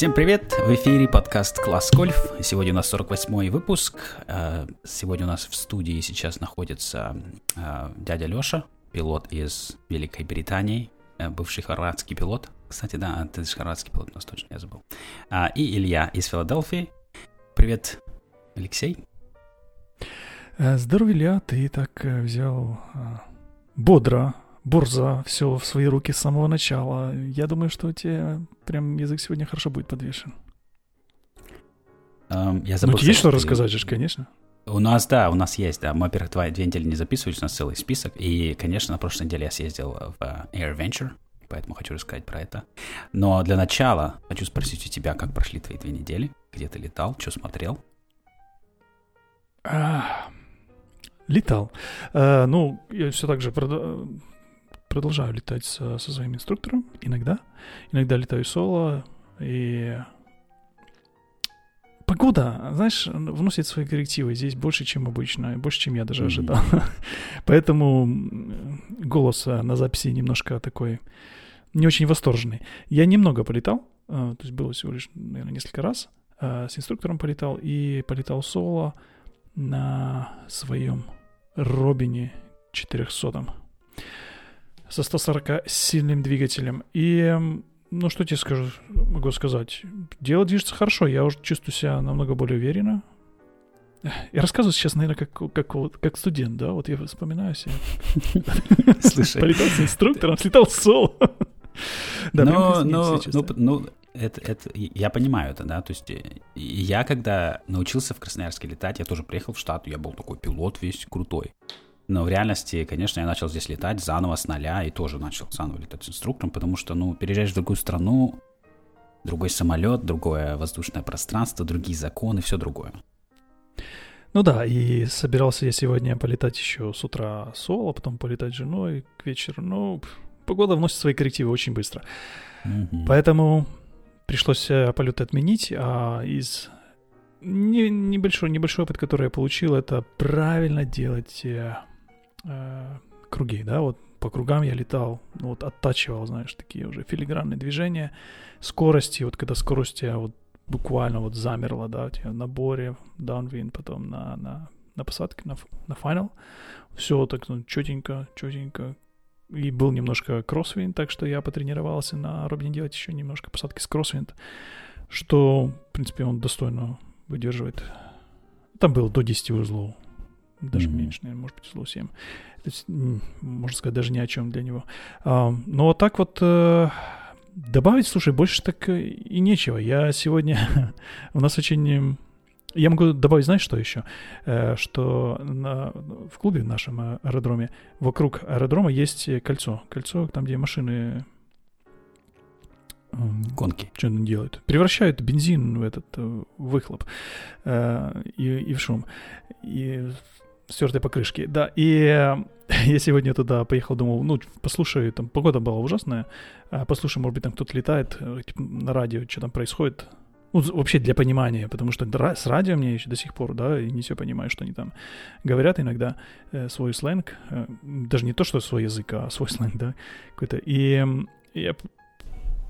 Всем привет! В эфире подкаст «Класс Гольф». Сегодня у нас 48-й выпуск. Э, сегодня у нас в студии сейчас находится э, дядя Леша, пилот из Великой Британии, э, бывший хорватский пилот. Кстати, да, ты же хорватский пилот, у нас точно, я забыл. А, и Илья из Филадельфии. Привет, Алексей. Здорово, Илья, ты так взял бодро Бурза все в свои руки с самого начала. Я думаю, что у тебя прям язык сегодня хорошо будет подвешен. Um, я забыл, ну, есть что рассказать же, конечно. У нас, да, у нас есть, да. Мы, во-первых, два, две недели не записывались, у нас целый список. И, конечно, на прошлой неделе я съездил в Air Venture, поэтому хочу рассказать про это. Но для начала хочу спросить у тебя, как прошли твои две недели, где ты летал, что смотрел? А, летал. А, ну, я все так же продолжаю летать со, со своим инструктором иногда. Иногда летаю соло. И погода, знаешь, вносит свои коррективы здесь больше, чем обычно, больше, чем я даже ожидал. Mm-hmm. Поэтому голос э, на записи немножко такой не очень восторженный. Я немного полетал, э, то есть было всего лишь, наверное, несколько раз. Э, с инструктором полетал и полетал соло на своем Робине 400 со 140 сильным двигателем. И, ну, что тебе скажу, могу сказать, дело движется хорошо, я уже чувствую себя намного более уверенно. Я рассказываю сейчас, наверное, как, как, вот, как студент, да, вот я вспоминаю себя. Слушай. Полетал с инструктором, слетал в соло. Да, но, но, ну, ну, это, это, я понимаю это, да, то есть я когда научился в Красноярске летать, я тоже приехал в штат, я был такой пилот весь крутой. Но в реальности, конечно, я начал здесь летать заново с нуля и тоже начал заново летать с инструктором, потому что, ну, переезжаешь в другую страну, другой самолет, другое воздушное пространство, другие законы, все другое. Ну да, и собирался я сегодня полетать еще с утра соло, потом полетать с женой к вечеру. Ну, погода вносит свои коррективы очень быстро. Mm-hmm. Поэтому пришлось э, полет отменить, а из не, небольшой, небольшой опыт, который я получил, это правильно делать э, круги, да, вот по кругам я летал, ну, вот оттачивал, знаешь, такие уже филигранные движения, скорости, вот когда скорость я вот буквально вот замерла, да, в наборе, даунвин, потом на, на, на посадке, на, на финал, все так ну, четенько, четенько, и был немножко кроссвинд, так что я потренировался на Робине делать еще немножко посадки с кроссвинд, что, в принципе, он достойно выдерживает. Там было до 10 узлов, даже mm-hmm. меньше, наверное, может быть, узлов 7. То есть, можно сказать, даже ни о чем для него. А, но так вот э, добавить, слушай, больше так и нечего. Я сегодня... У нас очень... Я могу добавить, знаешь, что еще? Э, что на, в клубе в нашем э, аэродроме, вокруг аэродрома есть кольцо. Кольцо, там, где машины Гонки. Что они делают? Превращают бензин в этот выхлоп э, и, и в шум. И стертой покрышки. Да, и я сегодня туда поехал, думал, ну, послушаю, там погода была ужасная, а послушаю, может быть, там кто-то летает э, типа, на радио, что там происходит. Ну, вообще для понимания, потому что с радио мне еще до сих пор, да, и не все понимаю, что они там говорят иногда, э, свой сленг, э, даже не то, что свой язык, а свой сленг, да, какой-то. И я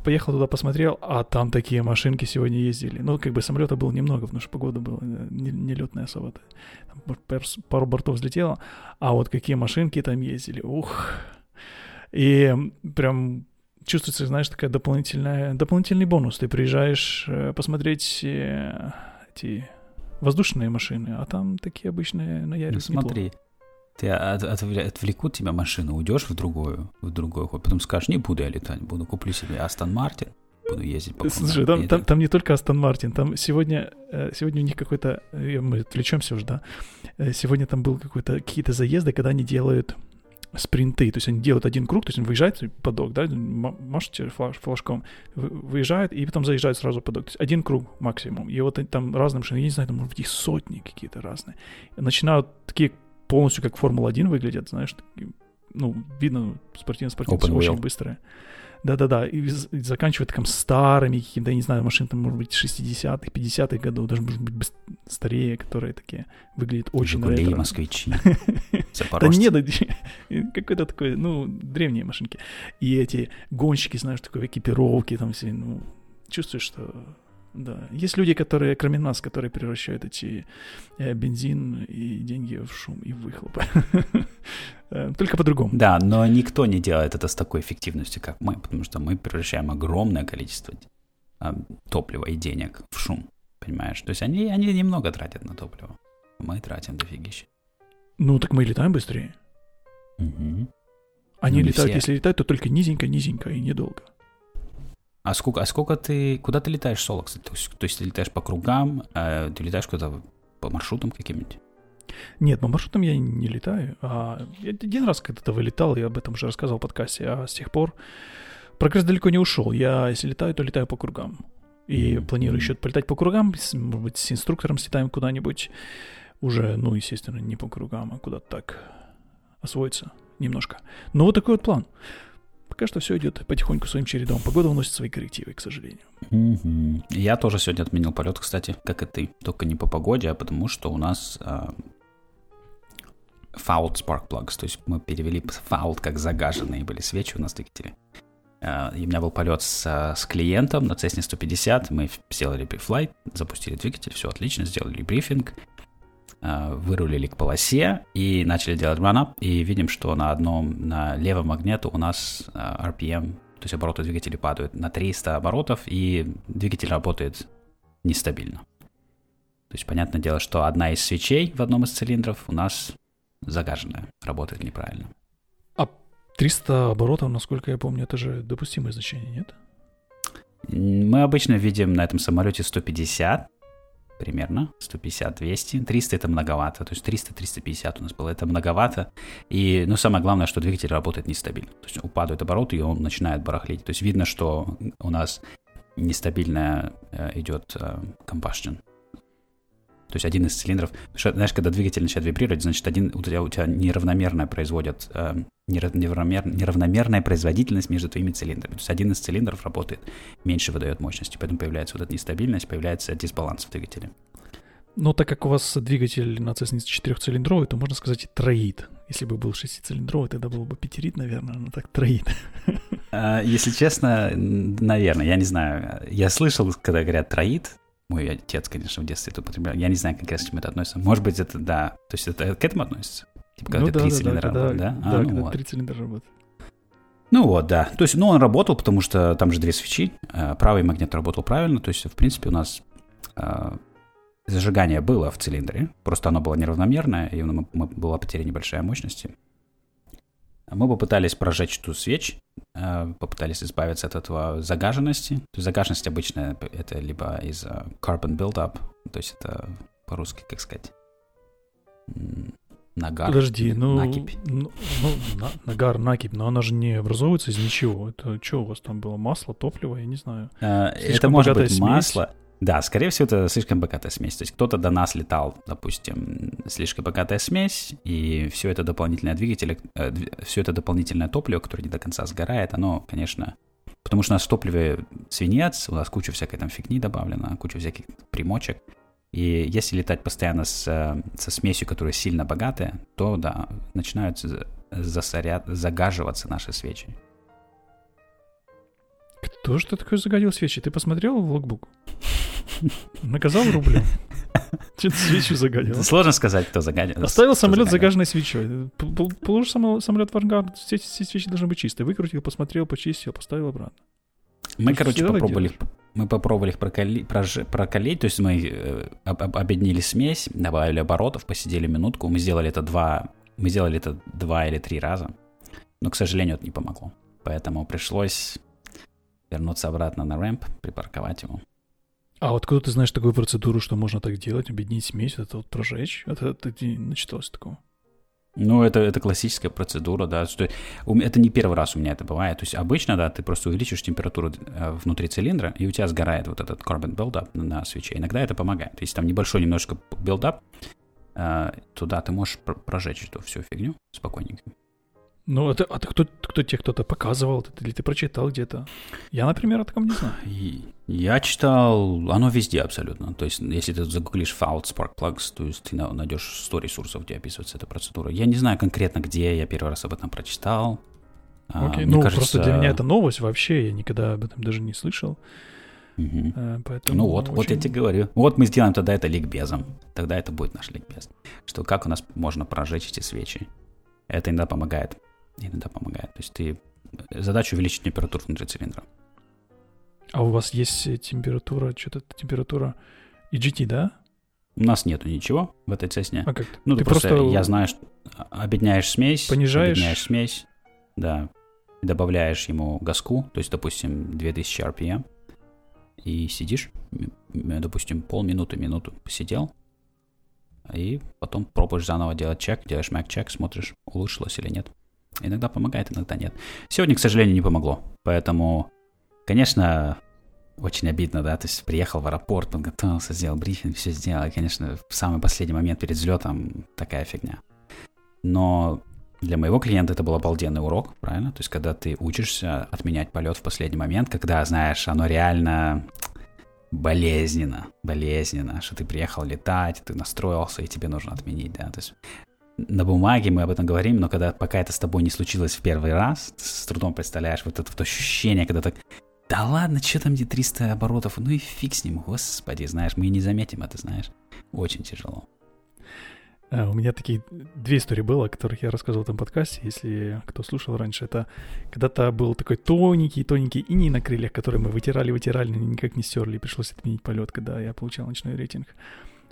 поехал туда, посмотрел, а там такие машинки сегодня ездили. Ну, как бы самолета было немного, потому что погода была э, нелетная особо. Там пару бортов взлетело, а вот какие машинки там ездили, ух. И прям чувствуется, знаешь, такая дополнительная, дополнительный бонус. Ты приезжаешь э, посмотреть э, эти воздушные машины, а там такие обычные на Яре. Ну, смотри, неплохо. Ты от, от, отвлекут тебя машину, уйдешь в другую, в другой ход, потом скажешь, не буду я летать, буду куплю себе Астон Мартин, буду ездить по Слушай, там, там, там не только Астон Мартин, там сегодня, э, сегодня у них какой-то, э, мы отвлечемся уже, да, э, сегодня там был какой-то, какие-то заезды, когда они делают спринты, то есть они делают один круг, то есть он выезжает подок, да, машете флаж, флажком, выезжает и потом заезжает сразу подок, то есть один круг максимум, и вот там разные машины, я не знаю, там может быть их сотни какие-то разные, начинают такие полностью как Формула-1 выглядят, знаешь, ну, видно, спортивная спортивность очень быстрая. Да-да-да, и, и заканчивает там старыми какими-то, я не знаю, машин там, может быть, 60-х, 50-х годов, даже, может быть, старее, которые такие выглядят очень Жигули, ретро. москвичи, Да нет, какой-то такой, ну, древние машинки. И эти гонщики, знаешь, такой в экипировке, там все, ну, чувствуешь, что да. Есть люди, которые, кроме нас, которые превращают эти э, бензин и деньги в шум и выхлопы. Э, только по-другому. Да, но никто не делает это с такой эффективностью, как мы, потому что мы превращаем огромное количество э, топлива и денег в шум, понимаешь? То есть они, они немного тратят на топливо, мы тратим дофигища. Ну, так мы летаем быстрее. Угу. Они ну, летают, все. если летают, то только низенько-низенько и недолго. А сколько, а сколько ты, куда ты летаешь соло, кстати? То есть, то есть ты летаешь по кругам, а ты летаешь куда-то по маршрутам каким-нибудь? Нет, по маршрутам я не летаю. А, я один раз когда-то вылетал, я об этом уже рассказывал в подкасте, а с тех пор прогресс далеко не ушел. Я, если летаю, то летаю по кругам. И mm-hmm. планирую еще полетать по кругам, может быть, с инструктором слетаем куда-нибудь. Уже, ну, естественно, не по кругам, а куда-то так освоиться немножко. Но вот такой вот план. Пока что все идет потихоньку своим чередом. Погода вносит свои коррективы, к сожалению. Я тоже сегодня отменил полет, кстати, как и ты. Только не по погоде, а потому что у нас uh, fouled spark plugs. То есть мы перевели fouled как загаженные были свечи у нас двигатели. Uh, и у меня был полет с, с клиентом на Cessna 150. Мы сделали префлайт, запустили двигатель, все отлично, сделали брифинг. Э, вырулили к полосе и начали делать run-up, и видим, что на одном, на левом магниту у нас э, RPM, то есть обороты двигателя падают на 300 оборотов, и двигатель работает нестабильно. То есть, понятное дело, что одна из свечей в одном из цилиндров у нас загаженная, работает неправильно. А 300 оборотов, насколько я помню, это же допустимое значение, нет? Мы обычно видим на этом самолете 150, примерно, 150-200. 300 это многовато, то есть 300-350 у нас было, это многовато. И, ну, самое главное, что двигатель работает нестабильно. То есть упадают обороты, и он начинает барахлить. То есть видно, что у нас нестабильная э, идет э, combustion. То есть один из цилиндров, знаешь, когда двигатель начинает вибрировать, значит, один у тебя, у тебя неравномерно производят, э, неравномер, неравномерная производительность между твоими цилиндрами. То есть один из цилиндров работает, меньше выдает мощности, поэтому появляется вот эта нестабильность, появляется дисбаланс в двигателе. Но так как у вас двигатель на Cessna четырехцилиндровый, то можно сказать и троид. Если бы был шестицилиндровый, тогда был бы пятерит, наверное, но так троид. А, если честно, наверное, я не знаю. Я слышал, когда говорят троид, мой отец, конечно, в детстве это употреблял. Я не знаю, как раз к чему это относится. Может быть, это, да. То есть это к этому относится? Типа, когда ну, да, три да, цилиндра да, работает, да? Да, а, ну когда вот. три цилиндра работает. Ну вот, да. То есть, ну, он работал, потому что там же две свечи. Э, правый магнит работал правильно. То есть, в принципе, у нас э, зажигание было в цилиндре. Просто оно было неравномерное, и была потеря небольшая мощности. Мы попытались прожечь ту свечь, э, попытались избавиться от этого загаженности. То есть загаженность обычно это либо из carbon build-up, то есть это по-русски, как сказать, нагар. Подожди, ну, накипь. ну, ну на, нагар, накипь, но она же не образовывается из ничего. Это что у вас там было? Масло, топливо, я не знаю. А, это может быть смесь. масло. Да, скорее всего, это слишком богатая смесь. То есть кто-то до нас летал, допустим, слишком богатая смесь, и все это дополнительное двигатель, э, все это дополнительное топливо, которое не до конца сгорает, оно, конечно, потому что у нас в топливе свинец, у нас куча всякой там фигни добавлена, куча всяких примочек. И если летать постоянно с, э, со смесью, которая сильно богатая, то да, начинают засорят, загаживаться наши свечи. Кто же ты такой загадил свечи? Ты посмотрел в логбук? Наказал рублем? Что ты свечу загадил? Сложно сказать, кто загадил. Оставил самолет загаженной свечой. Положишь самолет в ангар, все, свечи должны быть чистые. Выкрутил, посмотрел, почистил, поставил обратно. Мы, короче, попробовали, мы попробовали их прокалить, прокалить, то есть мы э, об, объединили смесь, добавили оборотов, посидели минутку, мы сделали это два, мы сделали это два или три раза, но, к сожалению, это не помогло. Поэтому пришлось вернуться обратно на рэмп, припарковать его. А вот откуда ты знаешь такую процедуру, что можно так делать, объединить смесь, это вот прожечь? Это ты не начитался такого? Ну, это, это классическая процедура, да. Что, это не первый раз у меня это бывает. То есть обычно, да, ты просто увеличиваешь температуру э, внутри цилиндра, и у тебя сгорает вот этот carbon buildup на свече. Иногда это помогает. Если там небольшой немножко buildup, э, туда ты можешь прожечь эту всю фигню спокойненько. Ну, это, а ты кто, кто тебе кто-то показывал, или ты прочитал где-то? Я, например, о таком не знаю. Я читал, оно везде абсолютно. То есть, если ты загуглишь Fouled Spark Plugs, то есть ты найдешь 100 ресурсов, где описывается эта процедура. Я не знаю конкретно, где я первый раз об этом прочитал. А, Окей, okay. ну кажется... просто для меня это новость вообще, я никогда об этом даже не слышал. Угу. Поэтому ну вот, очень... вот я тебе говорю. Вот мы сделаем тогда это ликбезом. Тогда это будет наш ликбез. Что как у нас можно прожечь эти свечи. Это иногда помогает. Иногда помогает. То есть ты... Задача увеличить температуру внутри цилиндра. А у вас есть температура, что-то температура EGT, да? У нас нету ничего в этой цесне. А как? Ну, ты, ты просто, просто, я знаю, что объединяешь смесь. Понижаешь? Объединяешь смесь, да. Добавляешь ему газку, то есть, допустим, 2000 RPM и сидишь, допустим, полминуты, минуту посидел, и потом пробуешь заново делать чек, делаешь Mac чек, смотришь, улучшилось или нет. Иногда помогает, иногда нет. Сегодня, к сожалению, не помогло. Поэтому, конечно, очень обидно, да, то есть приехал в аэропорт, подготовился, сделал брифинг, все сделал, и, конечно, в самый последний момент перед взлетом такая фигня. Но для моего клиента это был обалденный урок, правильно? То есть, когда ты учишься отменять полет в последний момент, когда, знаешь, оно реально болезненно, болезненно, что ты приехал летать, ты настроился, и тебе нужно отменить, да, то есть на бумаге мы об этом говорим, но когда пока это с тобой не случилось в первый раз, ты с трудом представляешь вот это вот ощущение, когда так, да ладно, что там где 300 оборотов, ну и фиг с ним, господи, знаешь, мы и не заметим это, знаешь, очень тяжело. А, у меня такие две истории было, о которых я рассказывал в этом подкасте, если кто слушал раньше. Это когда-то был такой тоненький-тоненький иней на крыльях, который мы вытирали-вытирали, но никак не стерли, и пришлось отменить полет, когда я получал ночной рейтинг.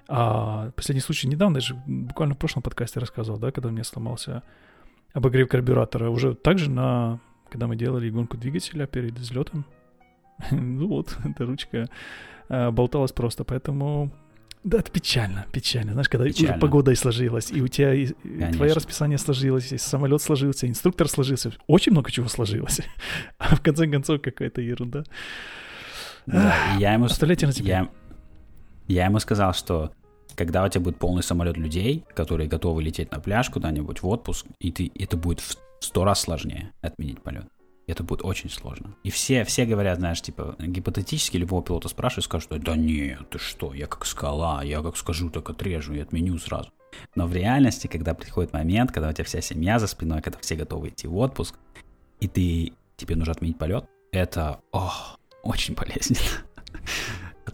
А последний случай недавно, даже буквально в прошлом подкасте рассказывал, да, когда у меня сломался обогрев карбюратора. Уже также на, когда мы делали гонку двигателя перед взлетом, ну вот, эта ручка а, болталась просто, поэтому да, это печально, печально. Знаешь, когда печально. уже погода и сложилась, и у тебя и твое расписание сложилось, и самолет сложился, и инструктор сложился, очень много чего сложилось. А в конце концов какая-то ерунда. Да, я ему... Оставляйте на тебе. Я, я ему сказал, что когда у тебя будет полный самолет людей, которые готовы лететь на пляж куда-нибудь в отпуск, и ты, это будет в сто раз сложнее отменить полет это будет очень сложно. И все, все говорят, знаешь, типа, гипотетически любого пилота спрашивают, скажут, да нет, ты что, я как скала, я как скажу, так отрежу и отменю сразу. Но в реальности, когда приходит момент, когда у тебя вся семья за спиной, когда все готовы идти в отпуск, и ты, тебе нужно отменить полет, это, о, очень болезненно.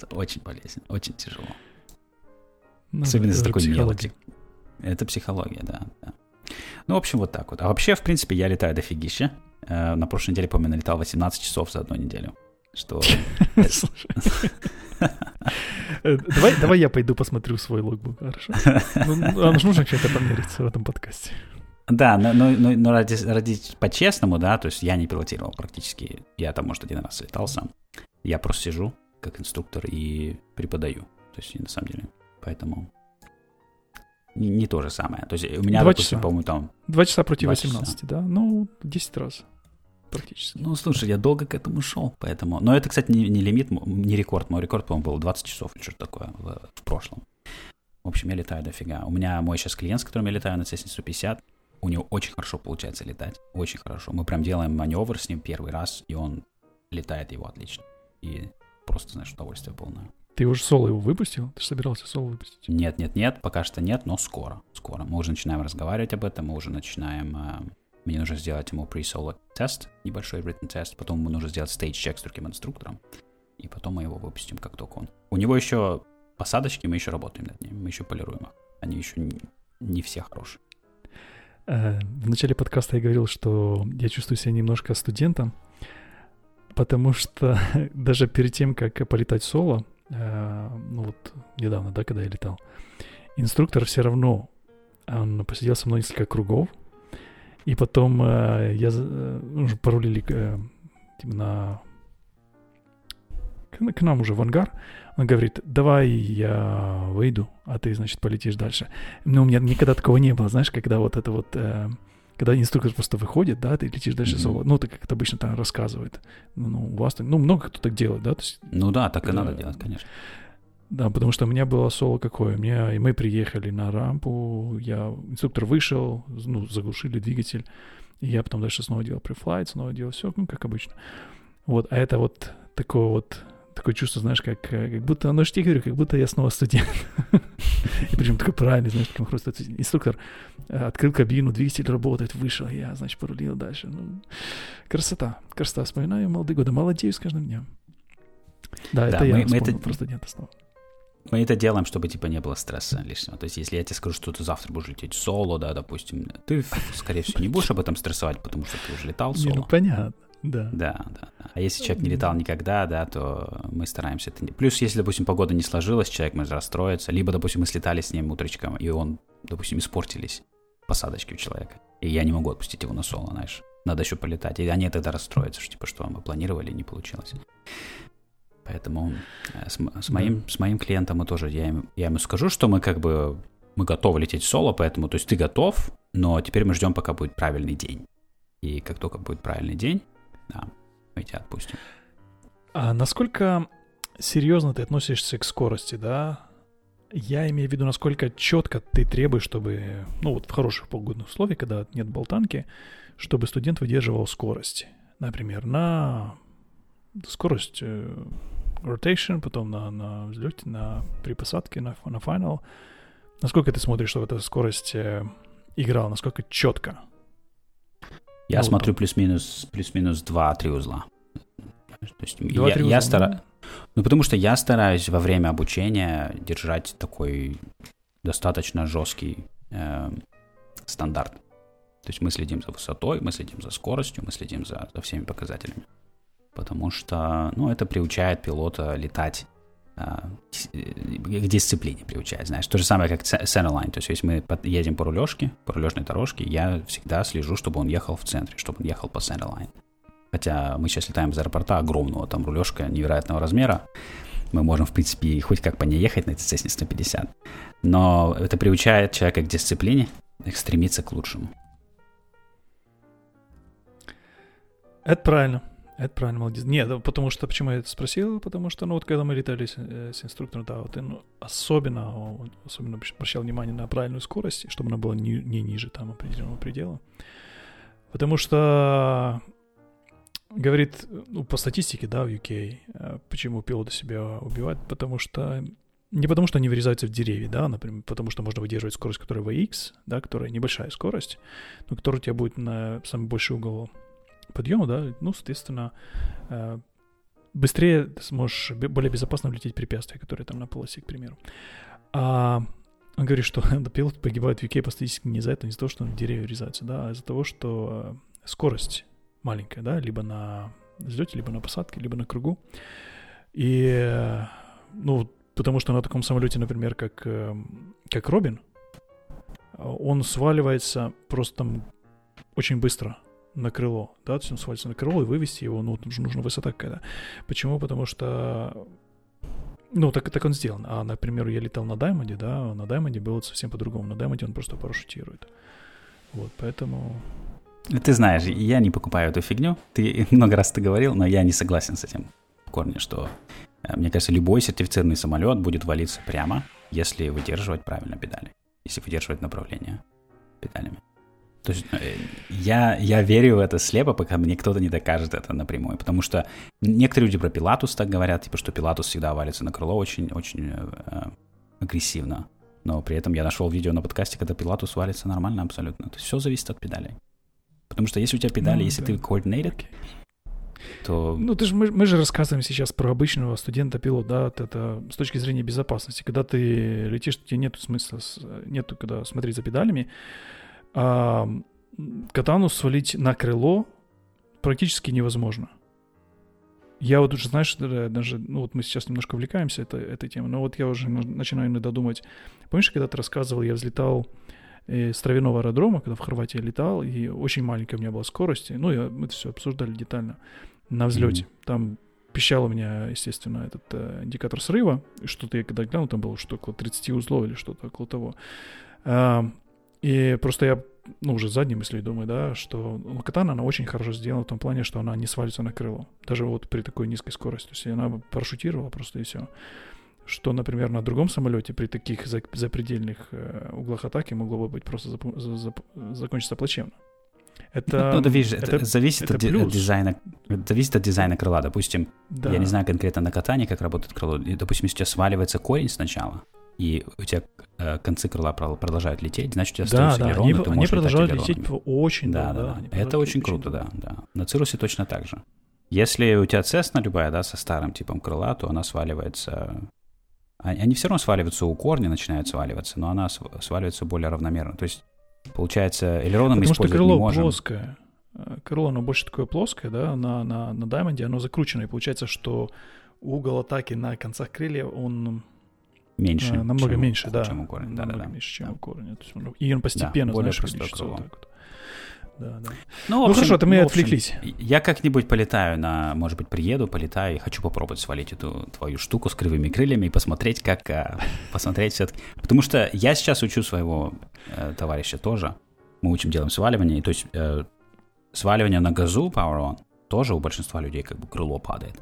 Это очень болезненно, очень тяжело. Ну, Особенно из такой мелочи. Это психология, да, да. Ну, в общем, вот так вот. А вообще, в принципе, я летаю дофигища. Э, на прошлой неделе, помню, налетал 18 часов за одну неделю. Что... Э, давай, давай я пойду посмотрю свой логбук, хорошо? Ну, нам же нужно что-то помериться в этом подкасте. Да, но, но, но, но ради, ради по-честному, да, то есть я не пилотировал практически. Я там, может, один раз летал сам. Я просто сижу как инструктор и преподаю. То есть, на самом деле, поэтому не, не то же самое. То есть у меня, Два допустим, по-моему, там... Два часа против 18, часа. да? Ну, 10 раз практически. Ну, слушай, я долго к этому шел, поэтому... Но это, кстати, не, не лимит, не рекорд. Мой рекорд, по-моему, был 20 часов или что-то такое в, в прошлом. В общем, я летаю дофига. У меня мой сейчас клиент, с которым я летаю на Cessna 150, у него очень хорошо получается летать. Очень хорошо. Мы прям делаем маневр с ним первый раз, и он летает его отлично. И просто, знаешь, удовольствие полное. Ты уже соло его выпустил? Ты же собирался соло выпустить? Нет, нет, нет, пока что нет, но скоро, скоро. Мы уже начинаем разговаривать об этом, мы уже начинаем э, мне нужно сделать ему pre-solo тест, небольшой written тест, потом ему нужно сделать stage check с другим инструктором, и потом мы его выпустим, как только он. У него еще посадочки, мы еще работаем над ними, мы еще полируем их. Они еще не, не все хорошие. Э, в начале подкаста я говорил, что я чувствую себя немножко студентом, потому что даже перед тем, как полетать соло, э, ну вот недавно, да, когда я летал, инструктор все равно, он посидел со мной несколько кругов, и потом э, я э, уже порулили типа на к, к нам уже в ангар. Он говорит, давай я выйду, а ты, значит, полетишь дальше. Но у меня никогда такого не было, знаешь, когда вот это вот... Э, когда инструктор просто выходит, да, ты летишь дальше mm-hmm. соло. Ну, так как это обычно там рассказывает. Ну, ну, у вас ну, много кто так делает, да? То есть, ну да, так и надо делать, конечно. Да, потому что у меня было соло какое. Меня, и мы приехали на рампу, я, инструктор вышел, ну, заглушили двигатель, и я потом дальше снова делал префлайт, снова делал все, ну, как обычно. Вот, а это вот такое вот, такое чувство, знаешь, как, как будто, ну, я тебе говорю, как будто я снова студент. И причем такой правильный, знаешь, таким хрустом. Инструктор э, открыл кабину, двигатель работает, вышел, я, значит, порулил дальше. Ну, красота, красота. Вспоминаю молодые годы, молодею с каждым днем. Да, да это я мы это... просто нет основы. Мы это делаем, чтобы, типа, не было стресса лишнего. То есть, если я тебе скажу, что ты завтра будешь лететь соло, да, допустим, ты, скорее всего, не будешь об этом стрессовать, потому что ты уже летал соло. Не, ну, понятно. Да. Да, да. А если человек не летал никогда, да, то мы стараемся это. Плюс, если, допустим, погода не сложилась, человек может расстроиться, либо, допустим, мы слетали с ним утречком, и он, допустим, испортились посадочки у человека. И я не могу отпустить его на соло, знаешь. Надо еще полетать. И они тогда расстроятся, что типа, что мы планировали, не получилось. Поэтому э, с, с, моим, да. с моим клиентом мы тоже, я, им, я ему скажу, что мы как бы, мы готовы лететь соло, поэтому, то есть ты готов, но теперь мы ждем, пока будет правильный день. И как только будет правильальный день, да, мы тебя отпустим. А насколько серьезно ты относишься к скорости, да? Я имею в виду, насколько четко ты требуешь, чтобы, ну вот в хороших погодных условиях, когда нет болтанки, чтобы студент выдерживал скорость. Например, на скорость э, rotation, потом на, на взлете, на, при посадке, на, на final. Насколько ты смотришь, что эта скорость э, играла, насколько четко? Я ну, смотрю плюс-минус плюс-минус 2-3 узла. То есть я, узла, я стараюсь... Ну, потому что я стараюсь во время обучения держать такой достаточно жесткий э, стандарт. То есть мы следим за высотой, мы следим за скоростью, мы следим за, за всеми показателями потому что, ну, это приучает пилота летать к дисциплине приучает, знаешь. То же самое, как Centerline. То есть, если мы едем по рулежке, по рулежной дорожке, я всегда слежу, чтобы он ехал в центре, чтобы он ехал по Centerline. Хотя мы сейчас летаем из аэропорта огромного, там рулежка невероятного размера. Мы можем, в принципе, хоть как по ней ехать на этой Cessna 150. Но это приучает человека к дисциплине, к стремиться к лучшему. Это правильно. Это правильно, молодец. Нет, потому что, почему я это спросил, потому что, ну, вот когда мы летали с, э, с инструктором, да, вот он особенно, особенно обращал внимание на правильную скорость, чтобы она была не, не ниже там определенного предела. Потому что, говорит, ну, по статистике, да, в UK, э, почему пилоты себя убивают, потому что не потому, что они врезаются в деревья, да, например, потому что можно выдерживать скорость, которая VX, да, которая небольшая скорость, но которая у тебя будет на самый большой угол подъема, да, ну, соответственно, э, быстрее ты сможешь более безопасно влететь препятствия, которые там на полосе, к примеру. А он говорит, что пилоты погибают в UK по статистике не из-за этого, не из-за того, что деревья врезаются, да, а из-за того, что э, скорость маленькая, да, либо на взлете, либо на посадке, либо на кругу. И, э, ну, потому что на таком самолете, например, как, как Робин, он сваливается просто там очень быстро на крыло, да, то есть он свалится на крыло и вывести его, ну, нужна, нужна высота какая-то. Почему? Потому что, ну, так, так он сделан. А, например, я летал на Даймонде, да, на Даймонде было совсем по-другому. На Даймонде он просто парашютирует. Вот, поэтому... Ты знаешь, я не покупаю эту фигню. Ты много раз ты говорил, но я не согласен с этим в корне, что, э, мне кажется, любой сертифицированный самолет будет валиться прямо, если выдерживать правильно педали, если выдерживать направление педалями. То есть э, я, я верю в это слепо, пока мне кто-то не докажет это напрямую. Потому что некоторые люди про Пилатус так говорят, типа, что Пилатус всегда валится на крыло очень, очень э, агрессивно. Но при этом я нашел видео на подкасте, когда Пилатус валится нормально абсолютно. То есть все зависит от педалей. Потому что если у тебя педали, ну, если да. ты coordinated, то... Ну, ты же, мы, мы же рассказываем сейчас про обычного студента-пилота, да, это с точки зрения безопасности. Когда ты летишь, тебе нет смысла, нету когда смотреть за педалями, а, катану свалить на крыло практически невозможно. Я вот уже, знаешь, даже, ну вот мы сейчас немножко увлекаемся это, этой темой, но вот я уже начинаю иногда думать, помнишь, когда ты рассказывал, я взлетал э, с травяного аэродрома, когда в Хорватии летал, и очень маленькая у меня была скорость, ну, я, мы это все обсуждали детально на взлете. Mm-hmm. Там пищал у меня, естественно, этот э, индикатор срыва, что-то я когда глянул, там было что около 30 узлов или что-то около того. И просто я, ну, уже задней мыслью думаю, да, что ну, катана, она очень хорошо сделана в том плане, что она не свалится на крыло. Даже вот при такой низкой скорости. То есть она парашютировала просто и все. Что, например, на другом самолете при таких запредельных э, углах атаки могло бы быть просто зап- за- за- закончиться плачевно. Это, ну, ну, видишь, это, это зависит это от, от дизайна, зависит от дизайна крыла. Допустим, да. я не знаю конкретно на катании, как работает крыло. И, допустим, если у тебя сваливается корень сначала, и у тебя э, концы крыла продолжают лететь, значит, у тебя да, да, элероны, они, ты они продолжают лететь очень да, да, да. да. Это очень круто, да, да. На Цирусе точно так же. Если у тебя Cessna любая, да, со старым типом крыла, то она сваливается... Они все равно сваливаются у корня, начинают сваливаться, но она сваливается более равномерно. То есть, получается, элероном Потому что крыло не можем. плоское. Э, крыло, оно больше такое плоское, да, на, на, на даймонде оно закручено, и получается, что угол атаки на концах крылья, он меньше, э, намного чем, меньше, да, чем у корня. намного да, да, меньше, чем да. у корня. Есть, и он постепенно, да, более знаешь, увеличится крыло. вот вот. Да, да. Ну, Ну, общем, хорошо, то мы ну, в общем, отвлеклись. Я как-нибудь полетаю на, может быть, приеду, полетаю и хочу попробовать свалить эту твою штуку с кривыми крыльями и посмотреть, как а, посмотреть все-таки. Потому что я сейчас учу своего э, товарища тоже. Мы учим, делаем сваливание. И, то есть э, сваливание на газу Power On тоже у большинства людей как бы крыло падает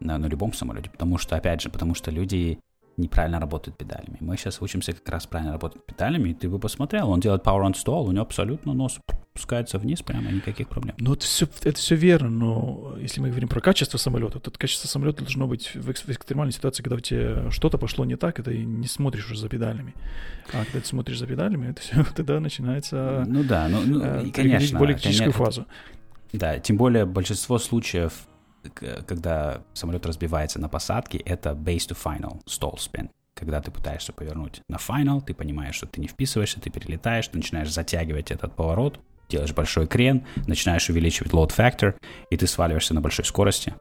на, на любом самолете. Потому что, опять же, потому что люди неправильно работают педалями. Мы сейчас учимся как раз правильно работать педалями, и ты бы посмотрел, он делает power on stall, у него абсолютно нос спускается вниз прямо, никаких проблем. Ну, это все, это все верно, но если мы говорим про качество самолета, то качество самолета должно быть в, экс- в экстремальной ситуации, когда у тебя что-то пошло не так, и ты не смотришь уже за педалями. А когда ты смотришь за педалями, это все тогда начинается Ну да, ну, ну э, конечно. более критическую конечно, фазу. Да, тем более большинство случаев, когда самолет разбивается на посадке, это base to final stall spin. Когда ты пытаешься повернуть на final, ты понимаешь, что ты не вписываешься, ты перелетаешь, ты начинаешь затягивать этот поворот, делаешь большой крен, начинаешь увеличивать load factor, и ты сваливаешься на большой скорости.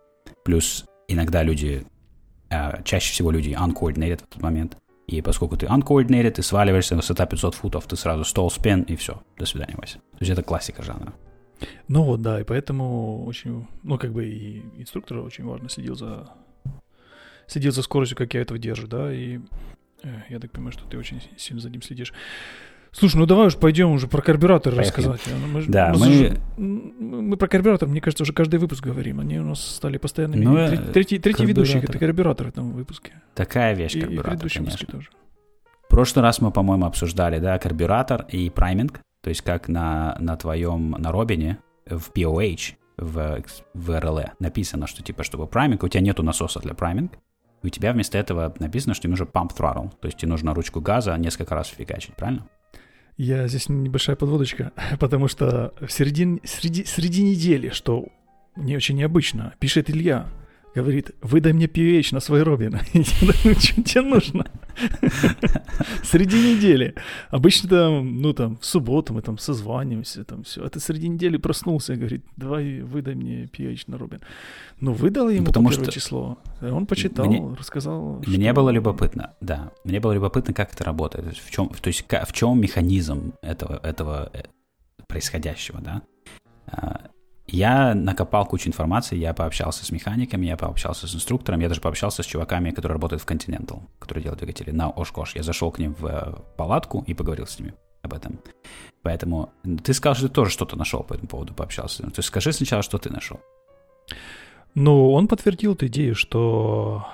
Плюс иногда люди, э, чаще всего люди uncoordinated в этот момент. И поскольку ты uncoordinated, ты сваливаешься, высота 500 футов, ты сразу stall spin, и все. До свидания, Вася. То есть это классика жанра. Ну вот, да, и поэтому очень, ну, как бы и инструктор очень важно следил за следил за скоростью, как я этого держу, да, и э, я так понимаю, что ты очень сильно за ним следишь. Слушай, ну давай уж пойдем уже про карбюратор Поехали. рассказать. Ну, мы, Да, мы- м, мы про карбюратор, мне кажется, уже каждый выпуск говорим. Они у нас стали постоянными. Ну, э, третий третий ведущий карбюратор. это карбюратор в этом выпуске. Такая вещь, И, и в карбюратор, предыдущем конечно. тоже. В прошлый раз мы, по-моему, обсуждали, да, карбюратор и прайминг, то есть как на, на твоем, на Робине в POH, в, в RLE написано, что типа, чтобы прайминг, у тебя нету насоса для прайминг, и у тебя вместо этого написано, что тебе нужно pump throttle, то есть тебе нужно ручку газа несколько раз фигачить, правильно? Я здесь небольшая подводочка, потому что в середине, среди, среди недели, что не очень необычно, пишет Илья, говорит, выдай мне PH на свой Робин. Я думаю, что тебе нужно? Среди недели. Обычно там, ну там, в субботу мы там созваниваемся, там все. А ты среди недели проснулся и говорит, давай выдай мне PH на Робин. Ну, выдал ему Потому что число. Он почитал, мне- рассказал. Мне что- было любопытно, да, мне было любопытно, как это работает, то есть в чем, то есть в чем механизм этого, этого э, происходящего, да. Я накопал кучу информации, я пообщался с механиками, я пообщался с инструктором, я даже пообщался с чуваками, которые работают в Continental, которые делают двигатели на Oshkosh. Я зашел к ним в э, палатку и поговорил с ними об этом. Поэтому ты сказал, что ты тоже что-то нашел по этому поводу, пообщался. То есть скажи сначала, что ты нашел. Ну, он подтвердил эту идею, что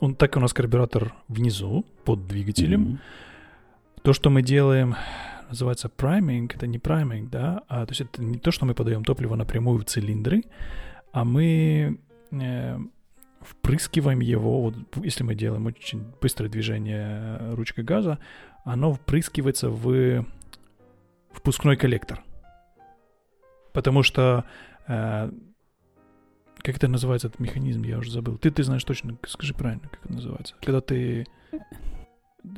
он так у нас карбюратор внизу, под двигателем. Мгм. То, что мы делаем, называется прайминг, это не прайминг, да, а то есть это не то, что мы подаем топливо напрямую в цилиндры, а мы э, впрыскиваем его, вот если мы делаем очень быстрое движение ручкой газа, оно впрыскивается в впускной коллектор. Потому что э, как это называется этот механизм, я уже забыл. Ты, ты знаешь точно, скажи правильно, как это называется. Когда ты...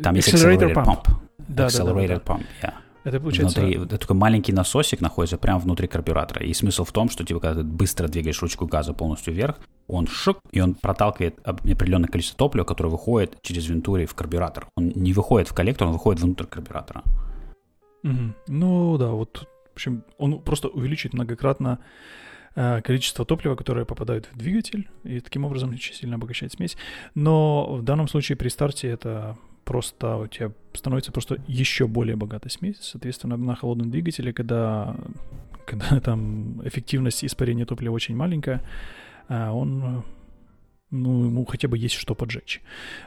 Там есть pump. pump. Да, да, да, да, да. pump, yeah. Это получается... Внутри, вот такой маленький насосик находится прямо внутри карбюратора. И смысл в том, что типа, когда ты быстро двигаешь ручку газа полностью вверх, он шок, и он проталкивает определенное количество топлива, которое выходит через вентури в карбюратор. Он не выходит в коллектор, он выходит внутрь карбюратора. Мгм. Ну да, вот, в общем, он просто увеличивает многократно э, количество топлива, которое попадает в двигатель, и таким образом очень сильно обогащает смесь. Но в данном случае при старте это просто у тебя становится просто еще более богатая смесь. Соответственно, на холодном двигателе, когда, когда там эффективность испарения топлива очень маленькая, а он, ну, ему хотя бы есть что поджечь.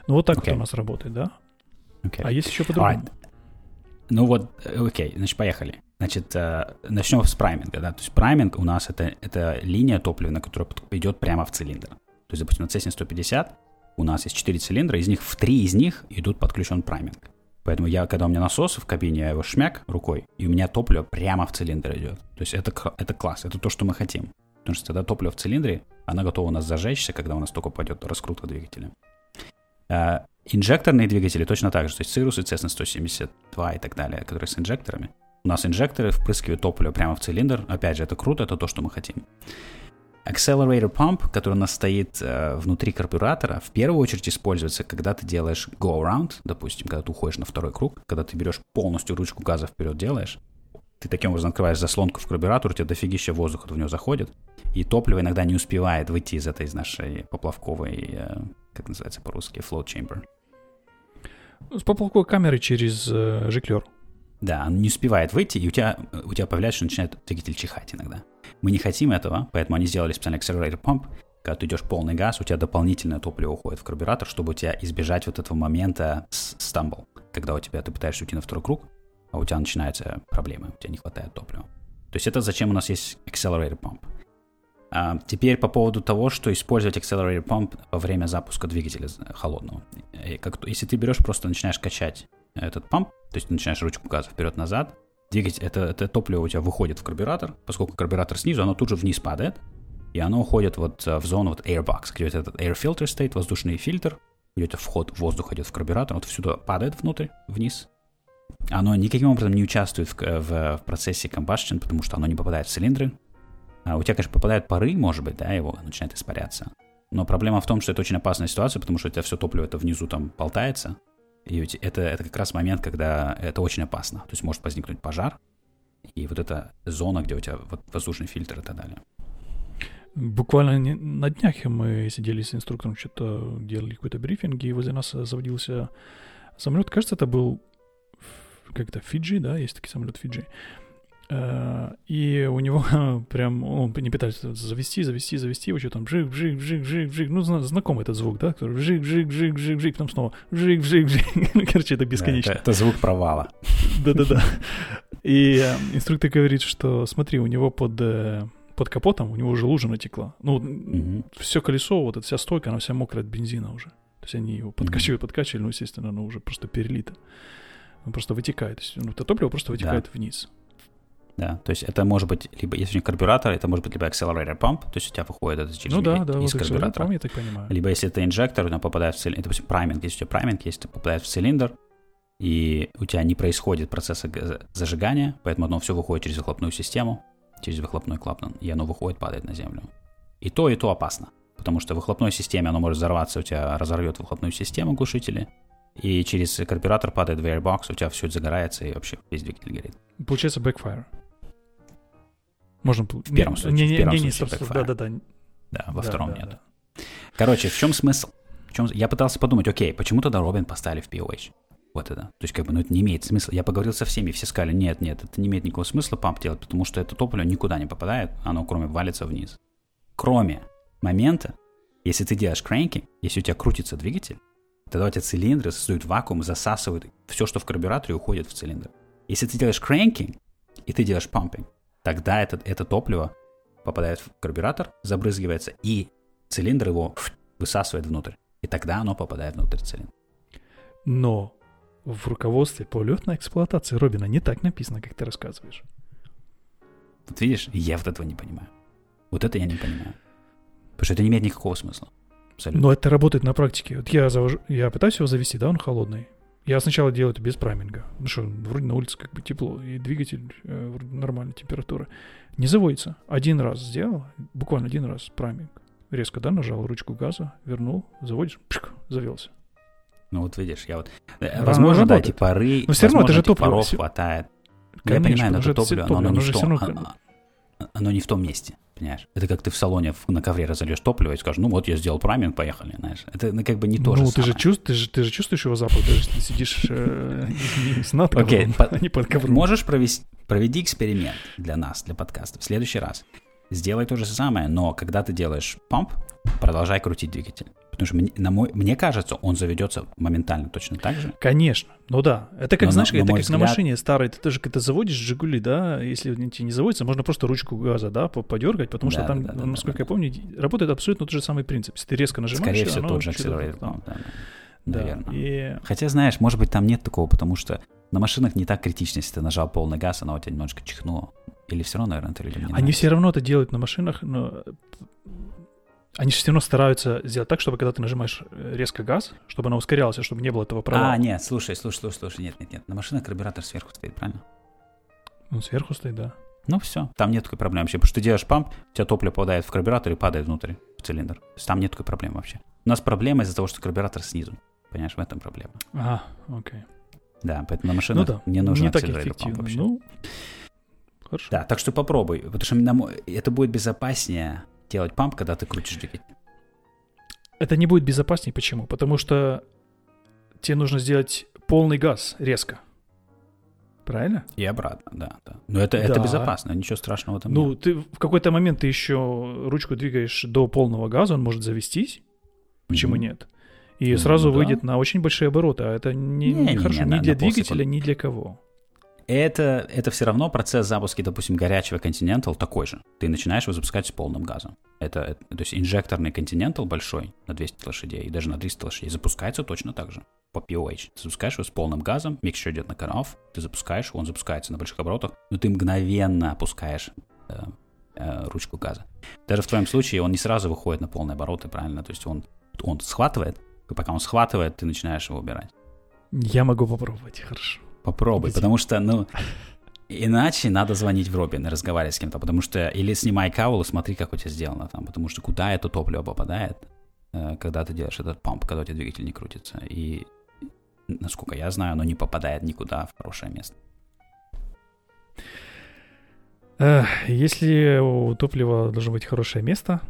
Ну, вот так Окей. это у нас работает, да? Окей. А есть еще по-другому. Alright. Ну вот, э, окей, значит, поехали. Значит, э, начнем с прайминга, да. То есть прайминг у нас это, это линия топлива, которая под- идет прямо в цилиндр. То есть, допустим, на Cessna 150 у нас есть 4 цилиндра, из них в 3 из них идут подключен прайминг. Поэтому я, когда у меня насос в кабине, я его шмяк рукой, и у меня топливо прямо в цилиндр идет. То есть это, это класс, это то, что мы хотим. Потому что тогда топливо в цилиндре, она готова у нас зажечься, когда у нас только пойдет раскрутка двигателя. А, инжекторные двигатели точно так же, то есть Cirrus и Cessna 172 и так далее, которые с инжекторами. У нас инжекторы впрыскивают топливо прямо в цилиндр. Опять же, это круто, это то, что мы хотим. Accelerator pump, который у нас стоит э, внутри карбюратора, в первую очередь используется, когда ты делаешь go-around, допустим, когда ты уходишь на второй круг, когда ты берешь полностью ручку газа вперед делаешь, ты таким образом открываешь заслонку в карбюратор, у тебя дофигища воздуха в него заходит, и топливо иногда не успевает выйти из этой из нашей поплавковой, э, как называется по-русски, float chamber. С поплавковой камеры через э, жиклер. Да, он не успевает выйти, и у тебя, у тебя появляется, что начинает двигатель чихать иногда. Мы не хотим этого, поэтому они сделали специальный accelerator pump, когда ты идешь полный газ, у тебя дополнительное топливо уходит в карбюратор, чтобы у тебя избежать вот этого момента стамбл, когда у тебя ты пытаешься уйти на второй круг, а у тебя начинаются проблемы, у тебя не хватает топлива. То есть это зачем у нас есть accelerator pump. А теперь по поводу того, что использовать accelerator pump во время запуска двигателя холодного. Как, если ты берешь, просто начинаешь качать этот памп, то есть начинаешь ручку газа вперед-назад, двигатель, это, это топливо у тебя выходит в карбюратор, поскольку карбюратор снизу, оно тут же вниз падает, и оно уходит вот э, в зону вот airbox, где этот air filter стоит, воздушный фильтр, где тебя вход, воздух идет в карбюратор, вот всюду падает внутрь, вниз. Оно никаким образом не участвует в, в, в процессе combustion, потому что оно не попадает в цилиндры. А у тебя, конечно, попадают пары, может быть, да, его начинает испаряться. Но проблема в том, что это очень опасная ситуация, потому что у тебя все топливо это внизу там болтается, и это, это как раз момент, когда это очень опасно. То есть может возникнуть пожар, и вот эта зона, где у тебя вот воздушный фильтр и так далее. Буквально на днях мы сидели с инструктором, что-то делали какой-то брифинг, и возле нас заводился самолет. Кажется, это был как-то Фиджи, да, есть такой самолет Фиджи. Э, и у него прям, он не пытается завести, завести, завести, что там, жик, жик, жик, жик, жик, ну, знакомый этот звук, да, который жик, жик, жик, жик, жик, потом снова жик, жик, жик, короче, это бесконечно. это, это звук провала. Да-да-да. И э, инструктор говорит, что смотри, у него под, э, под капотом, у него уже лужа натекла. Ну, угу. все колесо, вот эта вся стойка, она вся мокрая от бензина уже. То есть они его подкачивают, подкачивали, но, естественно, оно уже просто перелито. Он просто вытекает. То есть ну, это топливо просто вытекает да. вниз. Да, то есть это может быть либо, если у них карбюратор, это может быть либо accelerator pump, то есть у тебя выходит это через ну, да, да, из вот карбюратора. Pump, я так понимаю. Либо если это инжектор, он попадает в цилиндр, допустим, прайминг, если у тебя прайминг есть, попадает в цилиндр, и у тебя не происходит процесса зажигания, поэтому оно все выходит через выхлопную систему, через выхлопной клапан, и оно выходит, падает на землю. И то, и то опасно, потому что в выхлопной системе оно может взорваться, у тебя разорвет выхлопную систему глушители, и через карбюратор падает в airbox, у тебя все это загорается, и вообще весь двигатель горит. Получается backfire. Можно... В первом случае. Не, в первом не, не, случае да, да, да. Да, во да, втором да, нет. Да. Короче, в чем смысл? В чем... Я пытался подумать, окей, почему тогда Робин поставили в POH? Вот это. То есть, как бы, ну, это не имеет смысла. Я поговорил со всеми, все сказали, нет, нет, это не имеет никакого смысла памп делать, потому что это топливо никуда не попадает, оно кроме валится вниз. Кроме момента, если ты делаешь крэнки, если у тебя крутится двигатель, тогда у тебя цилиндры создают вакуум, засасывают все, что в карбюраторе, уходит в цилиндр. Если ты делаешь крэнки, и ты делаешь пампинг, тогда это, это топливо попадает в карбюратор, забрызгивается, и цилиндр его высасывает внутрь. И тогда оно попадает внутрь цилиндра. Но в руководстве по летной эксплуатации Робина не так написано, как ты рассказываешь. Вот видишь, я вот этого не понимаю. Вот это я не понимаю. Потому что это не имеет никакого смысла. Абсолютно. Но это работает на практике. Вот я, завожу, я пытаюсь его завести, да, он холодный. Я сначала делаю это без прайминга. Ну что, вроде на улице как бы тепло, и двигатель э, нормальная температура. Не заводится. Один раз сделал, буквально один раз прайминг. Резко, да, нажал ручку газа, вернул, заводишь, пшик, завелся. Ну вот видишь, я вот... Э, возможно, да, эти пары... Но все равно это же топливо. паров хватает. Конечно, я понимаю, это топливо, но оно не в том оно не в том месте, понимаешь? Это как ты в салоне на ковре разольешь топливо и скажешь, ну вот я сделал прайминг, поехали, знаешь. Это ну, как бы не то ну, же ты же, чувств, ты, же, ты же чувствуешь его запах, если сидишь э, с над ковром, а не под ковром. Можешь провести, проведи эксперимент для нас, для подкаста в следующий раз. Сделай то же самое, но когда ты делаешь памп, продолжай крутить двигатель. Потому что мне, на мой, мне кажется, он заведется моментально точно так же. Конечно, ну да. Это как, но, знаешь, на, это на как взгляд... на машине старой. Ты тоже, когда заводишь Жигули, да, если тебе не заводится, можно просто ручку газа, да, подергать, потому да, что там, да, да, насколько да, я помню, работает абсолютно тот же самый принцип. Если ты резко нажимаешь, Скорее всего, тот же акселератор. Да, да. Наверное. Да, и... Хотя, знаешь, может быть, там нет такого, потому что на машинах не так критично, если ты нажал полный газ, она у тебя немножко чихнула. Или все равно, наверное, это людям не Они нравится? все равно это делают на машинах, но они же все равно стараются сделать так, чтобы когда ты нажимаешь э, резко газ, чтобы она ускорялась, а чтобы не было этого провала. А, нет, слушай, слушай, слушай, слушай, нет, нет, нет. На машинах карбюратор сверху стоит, правильно? Он сверху стоит, да. Ну все, там нет такой проблемы вообще. Потому что ты делаешь памп, у тебя топливо попадает в карбюратор и падает внутрь, в цилиндр. То есть там нет такой проблемы вообще. У нас проблема из-за того, что карбюратор снизу. Понимаешь, в этом проблема. А, окей. Да, поэтому на машинах Ну да, не нужен не так эффективно. вообще. Ну, хорошо. Да, так что попробуй, потому что это будет безопаснее делать памп, когда ты крутишь двигатель. Это не будет безопаснее. Почему? Потому что тебе нужно сделать полный газ резко. Правильно? И обратно, да, да. Но это, это Да. безопасно, ничего страшного этом Ну, нет. ты в какой-то момент ты еще ручку двигаешь до полного газа, он может завестись. Почему Мгм. нет? И Ну, сразу да. выйдет на очень большие обороты, а это не, Не-не-не, не хорошо на- ни для двигателя, ни для кого. Это, это все равно процесс запуска, допустим, горячего Continental такой же. Ты начинаешь его запускать с полным газом. Это, это- то есть инжекторный Continental большой на 200 лошадей и даже на 300 лошадей запускается точно так же по POH. Ты запускаешь его с полным газом, микшер идет на cut-off, ты запускаешь он запускается на больших оборотах, но ты мгновенно опускаешь э, э, ручку газа. Даже в твоем случае он не сразу выходит на полные обороты, правильно? То есть он, он схватывает, и пока он схватывает, ты начинаешь его убирать. Я могу попробовать, хорошо. Попробуй, потому что, ну, иначе надо звонить в Робин и разговаривать с кем-то, потому что или снимай каул и смотри, как у тебя сделано там, потому что куда это топливо попадает, э, когда ты делаешь этот памп, когда у тебя двигатель не крутится, и насколько я знаю, оно не попадает никуда в хорошее место. Если у топлива должно быть хорошее место,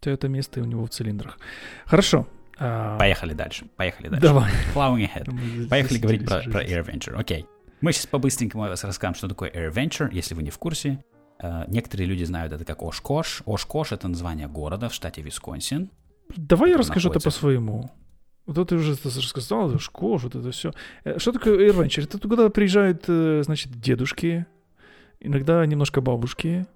то это место у него в цилиндрах. Хорошо. А, Поехали дальше, поехали дальше. Давай. Plowing ahead. Поехали говорить про, про здесь. AirVenture. Окей. Мы сейчас по-быстренькому вас расскажем, что такое AirVenture, если вы не в курсе. Э, Некоторые люди знают это как Ошкош. Ошкош — это название города в штате Висконсин. Давай я расскажу это находится. по-своему. Вот это ты уже рассказал, это шкош, вот это все. Что такое AirVenture? Это туда приезжают, э, значит, дедушки, иногда немножко бабушки.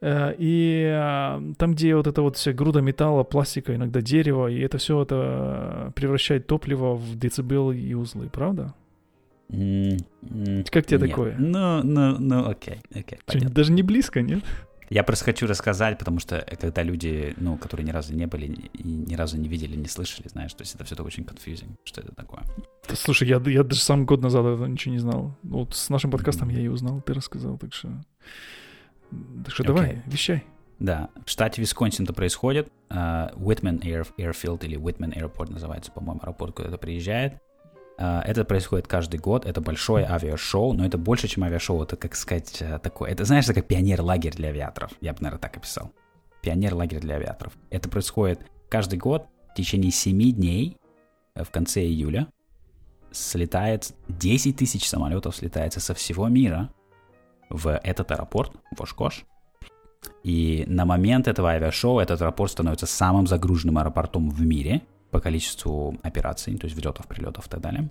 Э, И э, там, где вот эта вот вся груда металла, пластика, иногда дерева, и это все это превращает топливо в децибел и узлы, правда? Как тебе нет. такое? Ну, ну, ну, окей, окей, понятно. даже не близко, нет? Я просто хочу рассказать, потому что э, когда люди, ну, которые ни разу не были и ни разу не видели, не слышали, знаешь, то есть это все это очень confusing, что это такое. Слушай, я, я даже сам год назад этого ничего не знал. Вот с нашим подкастом я и узнал, ты рассказал, так что... Так что давай, Окей. вещай. Да, в штате Висконсин это происходит. А, Whitman Air, Airfield или Whitman Airport называется, по-моему, аэропорт, куда это приезжает. А, Это происходит каждый год, это большое авиашоу, но это больше, чем авиашоу, это, как сказать, э, такое, это, знаешь, такой пионер-лагерь для авиаторов, я бы, наверное, так описал. Пионер-лагерь для авиаторов. Это происходит каждый год в течение 7 дней, э, в конце июля, слетает 10 тысяч самолетов, слетается со всего мира в этот аэропорт, в Ошкош, и на момент этого авиашоу этот аэропорт становится самым загруженным аэропортом в мире по количеству операций, то есть взлетов, прилетов и так далее.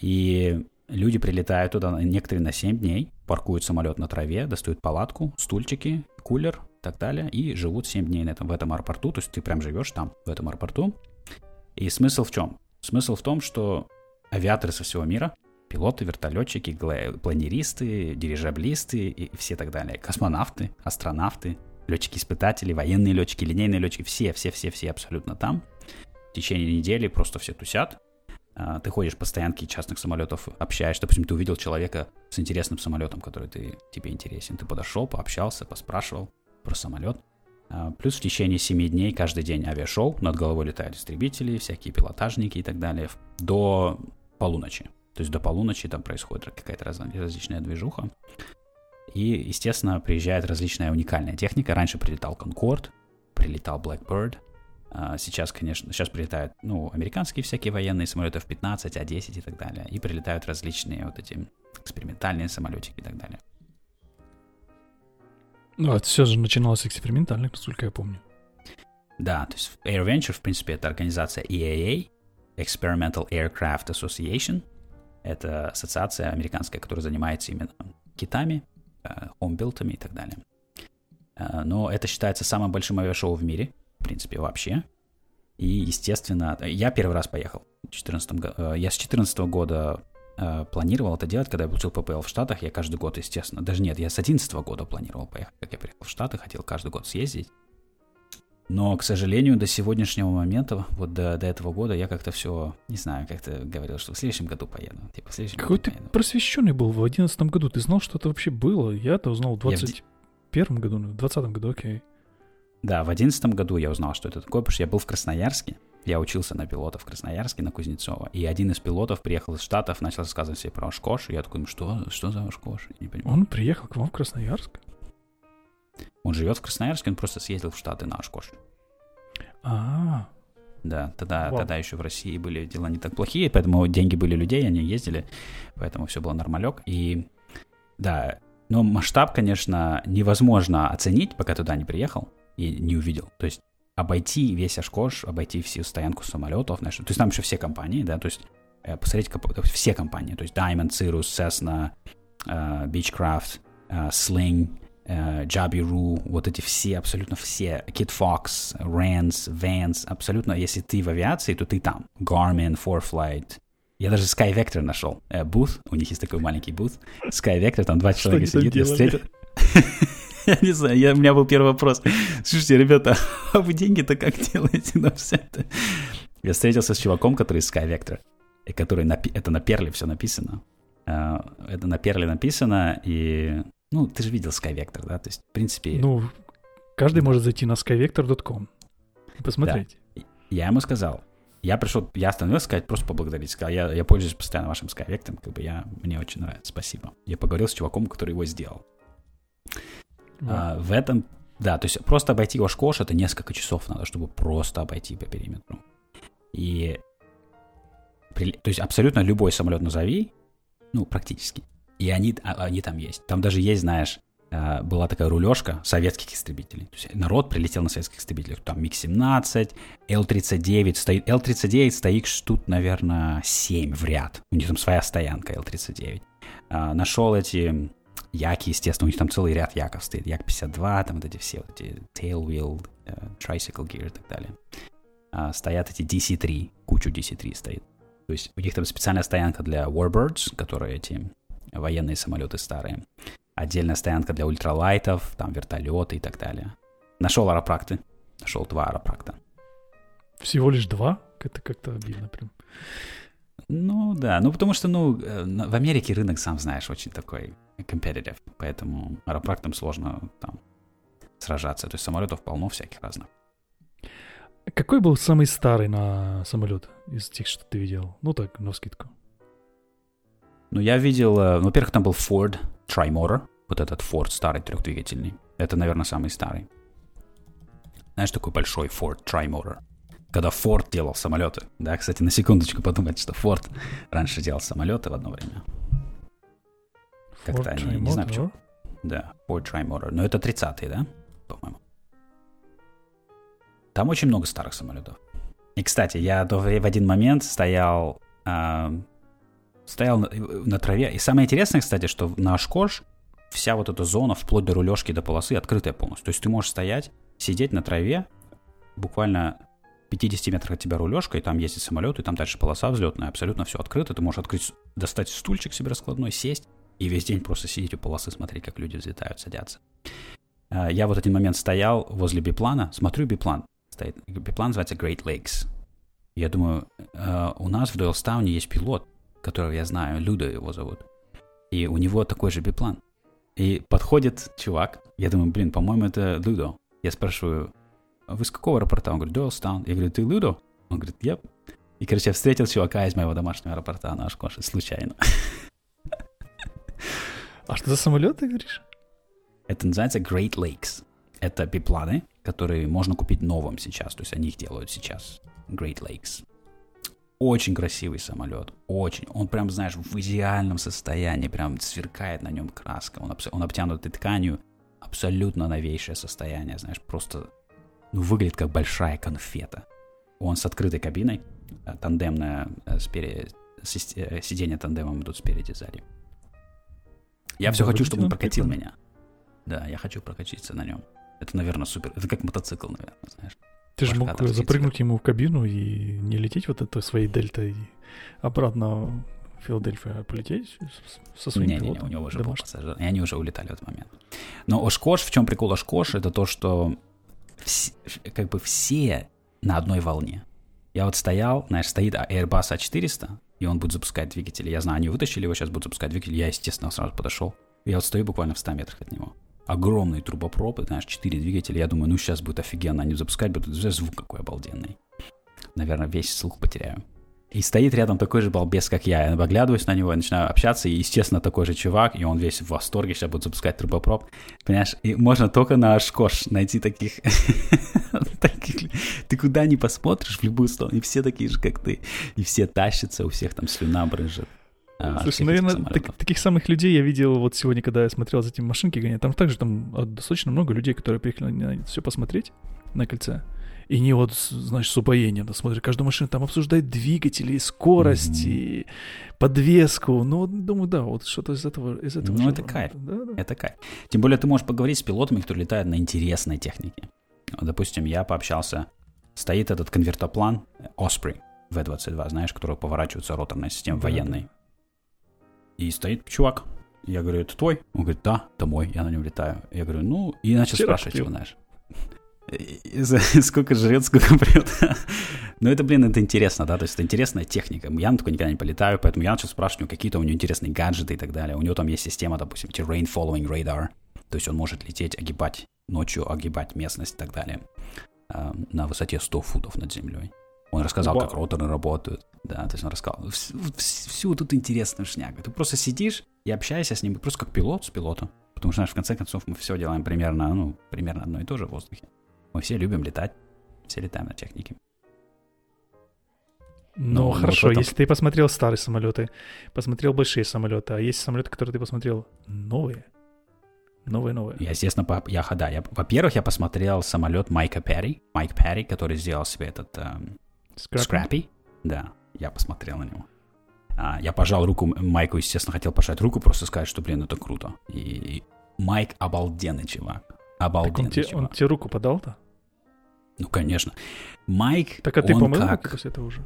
И люди прилетают туда, некоторые на 7 дней, паркуют самолет на траве, достают палатку, стульчики, кулер и так далее, и живут 7 дней на этом, в этом аэропорту, то есть ты прям живешь там, в этом аэропорту. И смысл в чем? Смысл в том, что авиаторы со всего мира, пилоты, вертолетчики, планеристы, дирижаблисты и все так далее, космонавты, астронавты, летчики-испытатели, военные летчики, линейные летчики, все, все, все, все абсолютно там. В течение недели просто все тусят. А, Ты ходишь по стоянке частных самолетов, общаешься. Допустим, ты увидел человека с интересным самолетом, который ты, тебе интересен. Ты подошел, пообщался, поспрашивал про самолет. А, Плюс в течение 7 дней каждый день авиашоу. Над головой летают истребители, всякие пилотажники и так далее. До полуночи. То есть до полуночи там происходит какая-то раз- различная движуха. И, естественно, приезжает различная уникальная техника. Раньше прилетал Concorde, прилетал Blackbird. А Сейчас, конечно, сейчас прилетают, ну, американские всякие военные самолеты F-15, А-10 и так далее. И прилетают различные вот эти экспериментальные самолетики и так далее. Ну, это все же начиналось с экспериментальных, насколько я помню. Да, то есть AirVenture, в принципе, это организация EAA, Experimental Aircraft Association. Это ассоциация американская, которая занимается именно китами, э, хоумбилтами и так далее. Э, Но это считается самым большим авиашоу в мире, в принципе, вообще. И, естественно, я первый раз поехал в 14 го- э, Я с 14 года э, планировал это делать, когда я получил ППЛ в Штатах. Я каждый год, естественно, даже нет, я с 11 года планировал поехать, как я приехал в Штаты, хотел каждый год съездить. Но, к сожалению, до сегодняшнего момента, вот до, до этого года, я как-то все, не знаю, как-то говорил, что в следующем году поеду. Типа, в следующем Какой году ты поеду. просвещенный был в 2011 году. Ты знал, что это вообще было? Я-то узнал в 2021 в... году, в 2020 году, окей. Да, в 2011 году я узнал, что это такое, потому что я был в Красноярске. Я учился на пилота в Красноярске, на Кузнецова. И один из пилотов приехал из Штатов, начал рассказывать себе про Ашкош. И я такой, ну что, что за Ашкош? Я не понимаю. Он приехал к вам в Красноярск? Он живет в Красноярске, он просто съездил в Штаты на Ашкош. А, да, тогда, тогда еще в России были дела не так плохие, поэтому деньги были людей, они ездили, поэтому все было нормалек. И да, но масштаб, конечно, невозможно оценить, пока туда не приехал и не увидел. То есть обойти весь Ашкош, обойти всю стоянку самолетов, знаешь, то есть там еще все компании, да, то есть э, посмотреть все компании, то есть Diamond, Cirrus, Cessna, uh, Beechcraft, uh, Sling, Джабиру, uh, вот эти все, абсолютно все, Kit Fox, Rans, Vans, абсолютно, если ты в авиации, то ты там. Garmin, ForFlight. Я даже Sky Vector нашел. Буth, у них есть такой маленький буth. Sky Vector, там два человека сидит, я встретил... Я не знаю, я, у меня был первый вопрос. Слушайте, ребята, а вы деньги-то как делаете на все это? Я встретился с чуваком, который из Sky Vector, и который на, это на перле все написано. Uh, это на перле написано, и ну, ты же видел SkyVector, да? То есть, в принципе... Ну, каждый может зайти на skyvector.com и посмотреть. Да. Я ему сказал, я пришел, я остановился сказать, просто поблагодарить. Сказал, я, я пользуюсь постоянно вашим SkyVector, как бы я, мне очень нравится, спасибо. Я поговорил с чуваком, который его сделал. Да. А, в этом, да, то есть просто обойти Ошкош, это несколько часов надо, чтобы просто обойти по периметру. И, то есть абсолютно любой самолет назови, ну, практически, и они, а, они там есть. Там даже есть, знаешь, а, была такая рулежка советских истребителей. То есть народ прилетел на советских истребителях. Там МиГ-17, Л-39 стоит. Л-39 стоит штук, наверное, 7 в ряд. У них там своя стоянка Л-39. А, нашел эти Яки, естественно, у них там целый ряд яков стоит. Як-52, там вот эти все, вот эти Tailwheel, uh, Tricycle Gear и так далее. А, стоят эти DC-3, кучу DC-3 стоит. То есть у них там специальная стоянка для Warbirds, которые эти военные самолеты старые. Отдельная стоянка для ультралайтов, там вертолеты и так далее. Нашел аэропракты. Нашел два аэропракта. Всего лишь два? Это как-то обидно прям. Ну да, ну потому что, ну, э, в Америке рынок, сам знаешь, очень такой competitive, поэтому аэропрактам сложно там сражаться. То есть самолетов полно всяких разных. Какой был самый старый на самолет из тех, что ты видел? Ну так, на скидку. Ну, я видел, э, ну, во-первых, там был Ford Trimotor, вот этот Ford старый трехдвигательный. Это, наверное, самый старый. Знаешь, такой большой Ford Trimotor. Когда Ford делал самолеты. Да, кстати, на секундочку подумать, что Ford раньше делал самолеты в одно время. Как-то они, не знаю почему. Да, Ford Trimotor. Но это 30-е, да? По-моему. Там очень много старых самолетов. И, кстати, я в один момент стоял а, стоял на, на траве. И самое интересное, кстати, что на Ашкош вся вот эта зона, вплоть до рулежки, до полосы, открытая полностью. То есть ты можешь стоять, сидеть на траве, буквально 50 метрах от тебя рулежка, и там ездит самолет, и там дальше полоса взлетная, абсолютно все открыто. Ты можешь открыть, достать стульчик себе раскладной, сесть, и весь день просто сидеть у полосы, смотреть, как люди взлетают, садятся. А, я вот один момент стоял возле биплана, смотрю биплан, стоит. Биплан называется Great Lakes. Я думаю, а, у нас в Дойлстауне есть пилот, которого я знаю, Люда его зовут. И у него такой же биплан. И подходит чувак, я думаю, блин, по-моему, это Людо. Я спрашиваю, «А вы с какого аэропорта? Он говорит, Дуэлстаун. Я говорю, ты Людо? Он говорит, я. И, короче, я встретил чувака из моего домашнего аэропорта на Ашкоше случайно. А что за самолет, ты говоришь? Это называется Great Lakes. Это бипланы, которые можно купить новым сейчас. То есть они их делают сейчас. Great Lakes. Очень красивый самолет, очень. Он прям, знаешь, в идеальном состоянии, прям сверкает на нем краска. Он, он обтянут тканью, абсолютно новейшее состояние, знаешь, просто ну, выглядит как большая конфета. Он с открытой кабиной, э, тандемная, э, спереди, э, сиденья тандемом идут спереди, сзади. Я все хочу, чтобы он прокатил меня. Да, я хочу прокатиться на нем. Это, наверное, супер. Это как мотоцикл, наверное, знаешь. Ты же мог запрыгнуть ему в кабину и не лететь вот этой своей дельтой обратно Филадельфию полететь со своим не, не, не, у него уже был пассажир, и они уже улетали в этот момент. Но Ошкош, в чем прикол Ошкош, это то, что вс, как бы все на одной волне. Я вот стоял, знаешь, стоит Airbus A400, и он будет запускать двигатель. Я знаю, они вытащили его, сейчас будут запускать двигатель. Я, естественно, сразу подошел. Я вот стою буквально в 100 метрах от него. Огромный трубопроб, знаешь, 4 двигателя. Я думаю, ну сейчас будет офигенно, они запускать будут. Звук какой обалденный. Наверное, весь слух потеряю. И стоит рядом такой же балбес, как я. Я оглядываюсь на него, начинаю общаться, и, естественно, такой же чувак, и он весь в восторге, сейчас будет запускать трубопроп. Понимаешь, и можно только на Ашкош найти таких... Ты куда ни посмотришь, в любую сторону, и все такие же, как ты. И все тащатся, у всех там слюна брызжет. А, Слушай, наверное, так, таких самых людей я видел вот сегодня, когда я смотрел за этим машинки гонять. Там также там достаточно много людей, которые приехали на все посмотреть на кольце. И не вот, знаешь, с упоением, да, смотрят каждую машину, там обсуждают двигатели, скорости, mm-hmm. подвеску. Ну, думаю, да, вот что-то из этого, из этого. Ну, это кайф. Да, да. Это кайф. Тем более ты можешь поговорить с пилотами, которые летают на интересной технике. Допустим, я пообщался, стоит этот конвертоплан Osprey V-22, знаешь, который поворачивается роторная система да, военной. Да. И стоит чувак, я говорю, это твой? Он говорит, да, это мой, я на нем летаю. Я говорю, ну, и начал Вчера спрашивать его, знаешь. сколько жрет, сколько прет. Но это, блин, это интересно, да, то есть это интересная техника. Я на такой никогда не полетаю, поэтому я начал спрашивать у него какие-то у него интересные гаджеты и так далее. У него там есть система, допустим, terrain following radar, то есть он может лететь, огибать ночью, огибать местность и так далее э, на высоте 100 футов над землей. Он рассказал, Вау. как роторы работают. Да, то есть он рассказал всю, всю тут интересную шнягу. Ты просто сидишь и общаешься с ним, просто как пилот с пилотом. Потому что, знаешь, в конце концов мы все делаем примерно, ну, примерно одно и то же в воздухе. Мы все любим летать, все летаем на технике. Ну, ну хорошо, вот если ты посмотрел старые самолеты, посмотрел большие самолеты, а есть самолеты, которые ты посмотрел новые, новые-новые. Я, естественно, по, я, да, я, во-первых, я посмотрел самолет Майка Перри, Майк Перри, который сделал себе этот эм, Scrappy. Да, я посмотрел на него. А, я пожал руку Майку, естественно, хотел пожать руку, просто сказать, что, блин, это круто. И, и Майк обалденный чувак. Обалденный так он, тебе, он тебе руку подал-то? Ну, конечно. Майк, Так, а ты он как... после этого уже?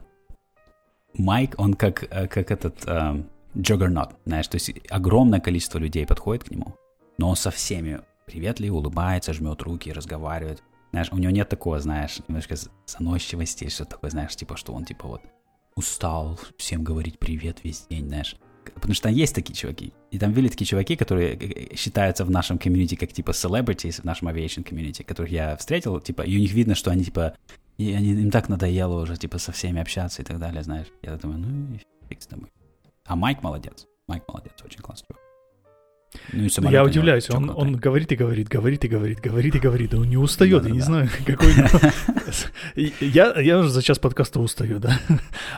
Майк, он как, э, как этот э, джоггернот, знаешь, то есть огромное количество людей подходит к нему, но он со всеми приветливо улыбается, жмет руки, разговаривает. Знаешь, у него нет такого, знаешь, немножко заносчивости, что такое, знаешь, типа, что он, типа, вот, устал всем говорить привет весь день, знаешь. Потому что есть такие чуваки. И там были такие чуваки, которые э, э, считаются в нашем комьюнити как типа celebrities, в нашем aviation комьюнити, которых я встретил, типа, и у них видно, что они типа, и они, им так надоело уже, типа, со всеми общаться и так далее, знаешь. Я думаю, ну фиг с тобой. А Майк молодец. Майк молодец, очень классный чувак. Ну, и я удивляюсь, он, он говорит и говорит, говорит и говорит, говорит и говорит, он не устает, да, я да, не да. знаю, какой... я, я уже за час подкаста устаю, да,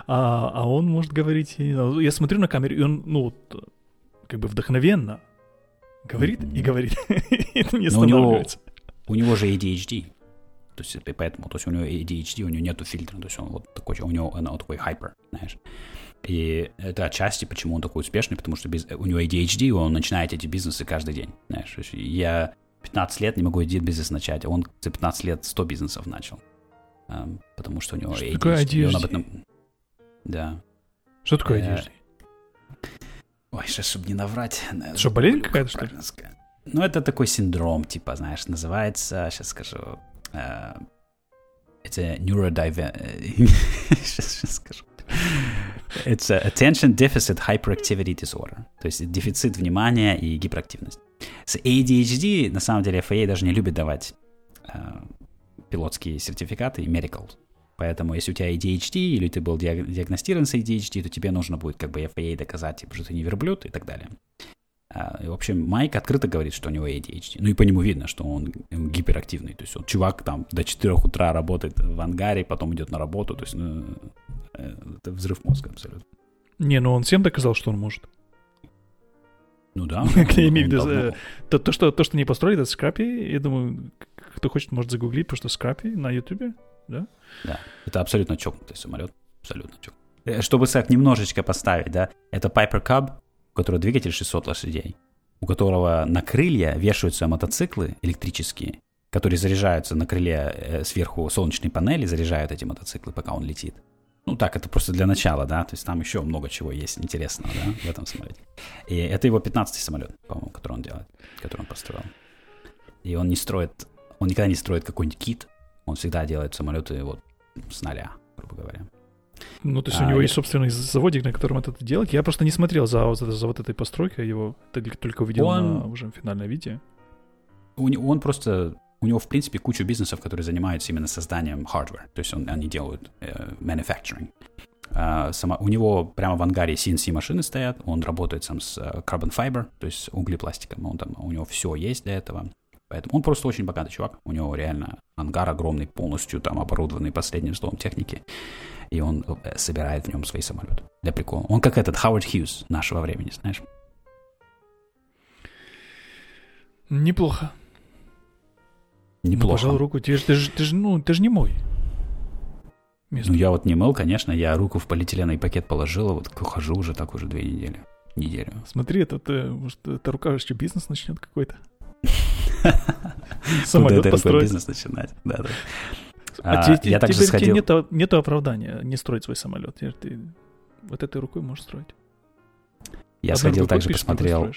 а, а он может говорить, я смотрю на камеру, и он, ну, как бы вдохновенно говорит и говорит, это не останавливается. У него же ADHD, то есть поэтому, то есть у него ADHD, у него нету фильтра, то есть он вот такой, у него он такой hyper, знаешь. И это отчасти, почему он такой успешный, потому что без, у него ADHD, он начинает эти бизнесы каждый день. Знаешь, я 15 лет не могу один бизнес начать, а он за 15 лет 100 бизнесов начал. Um, потому что у него что ADHD. Такое ADHD? Он об этом... Да. Что такое ADHD? Ой, сейчас, чтобы не наврать. Что, болезнь какая-то, что ли? Ну, это такой синдром, типа, знаешь, называется, сейчас скажу, uh, это neurodiver... сейчас, сейчас скажу. It's attention deficit hyperactivity disorder. То есть дефицит внимания и гиперактивность. С ADHD, на самом деле, FAA даже не любит давать э, пилотские сертификаты и medical. Поэтому, если у тебя ADHD или ты был диагностирован с ADHD, то тебе нужно будет как бы FAA доказать, типа, что ты не верблюд и так далее. А, и, в общем, Майк открыто говорит, что у него ADHD. Ну и по нему видно, что он гиперактивный. То есть он чувак там до 4 утра работает в ангаре, потом идет на работу. То есть ну, э, это взрыв мозга абсолютно. Не, ну он всем доказал, что он может. Ну да. Я имею в виду, э, то, то, что, то, что не построили, это Скрапи, я думаю, кто хочет, может загуглить, потому что Скрапи на Ютубе, да? Да, это абсолютно чокнутый самолет, абсолютно чокнутый. Э, чтобы так немножечко поставить, да, это Piper Cub, у которого двигатель 600 лошадей, у которого на крылья вешаются мотоциклы электрические, которые заряжаются на крыле э, сверху солнечной панели, заряжают эти мотоциклы, пока он летит. Ну так, это просто для начала, да, то есть там еще много чего есть интересного, да, в этом самолете. И это его 15-й самолет, по-моему, который он делает, который он построил. И он не строит, он никогда не строит какой-нибудь кит, он всегда делает самолеты вот с нуля, грубо говоря. Ну, то есть а, у него я... есть собственный заводик, на котором это делать. Я просто не смотрел за, за, за вот этой постройкой его, только увидел он... на уже финальном видео. Он просто у него, в принципе, куча бизнесов, которые занимаются именно созданием hardware. То есть он, они делают э, manufacturing. Uh, сама, у него прямо в ангаре CNC машины стоят, он работает сам с uh, carbon fiber, то есть углепластиком, он там, у него все есть для этого. Поэтому он просто очень богатый чувак. У него реально ангар огромный, полностью там оборудованный последним словом техники. И он э, собирает в нем свои самолеты. Для прикола. Он как этот Хoward Хьюз нашего времени, знаешь? Неплохо. Неплохо. Ну, пожал руку. Ты, ты, же, ты, же, ну, ты же не мой. Место. Ну, я вот не мыл, конечно. Я руку в полиэтиленовый пакет положил, вот хожу уже так уже две недели. Неделю. Смотри, это, это, может, это рука еще бизнес начнет какой-то. Самолет построить. бизнес начинать, да, да. А, а я также сходил... Нету, нету оправдания не строить свой самолет. Ты вот этой рукой можешь строить. Я сходил также посмотрел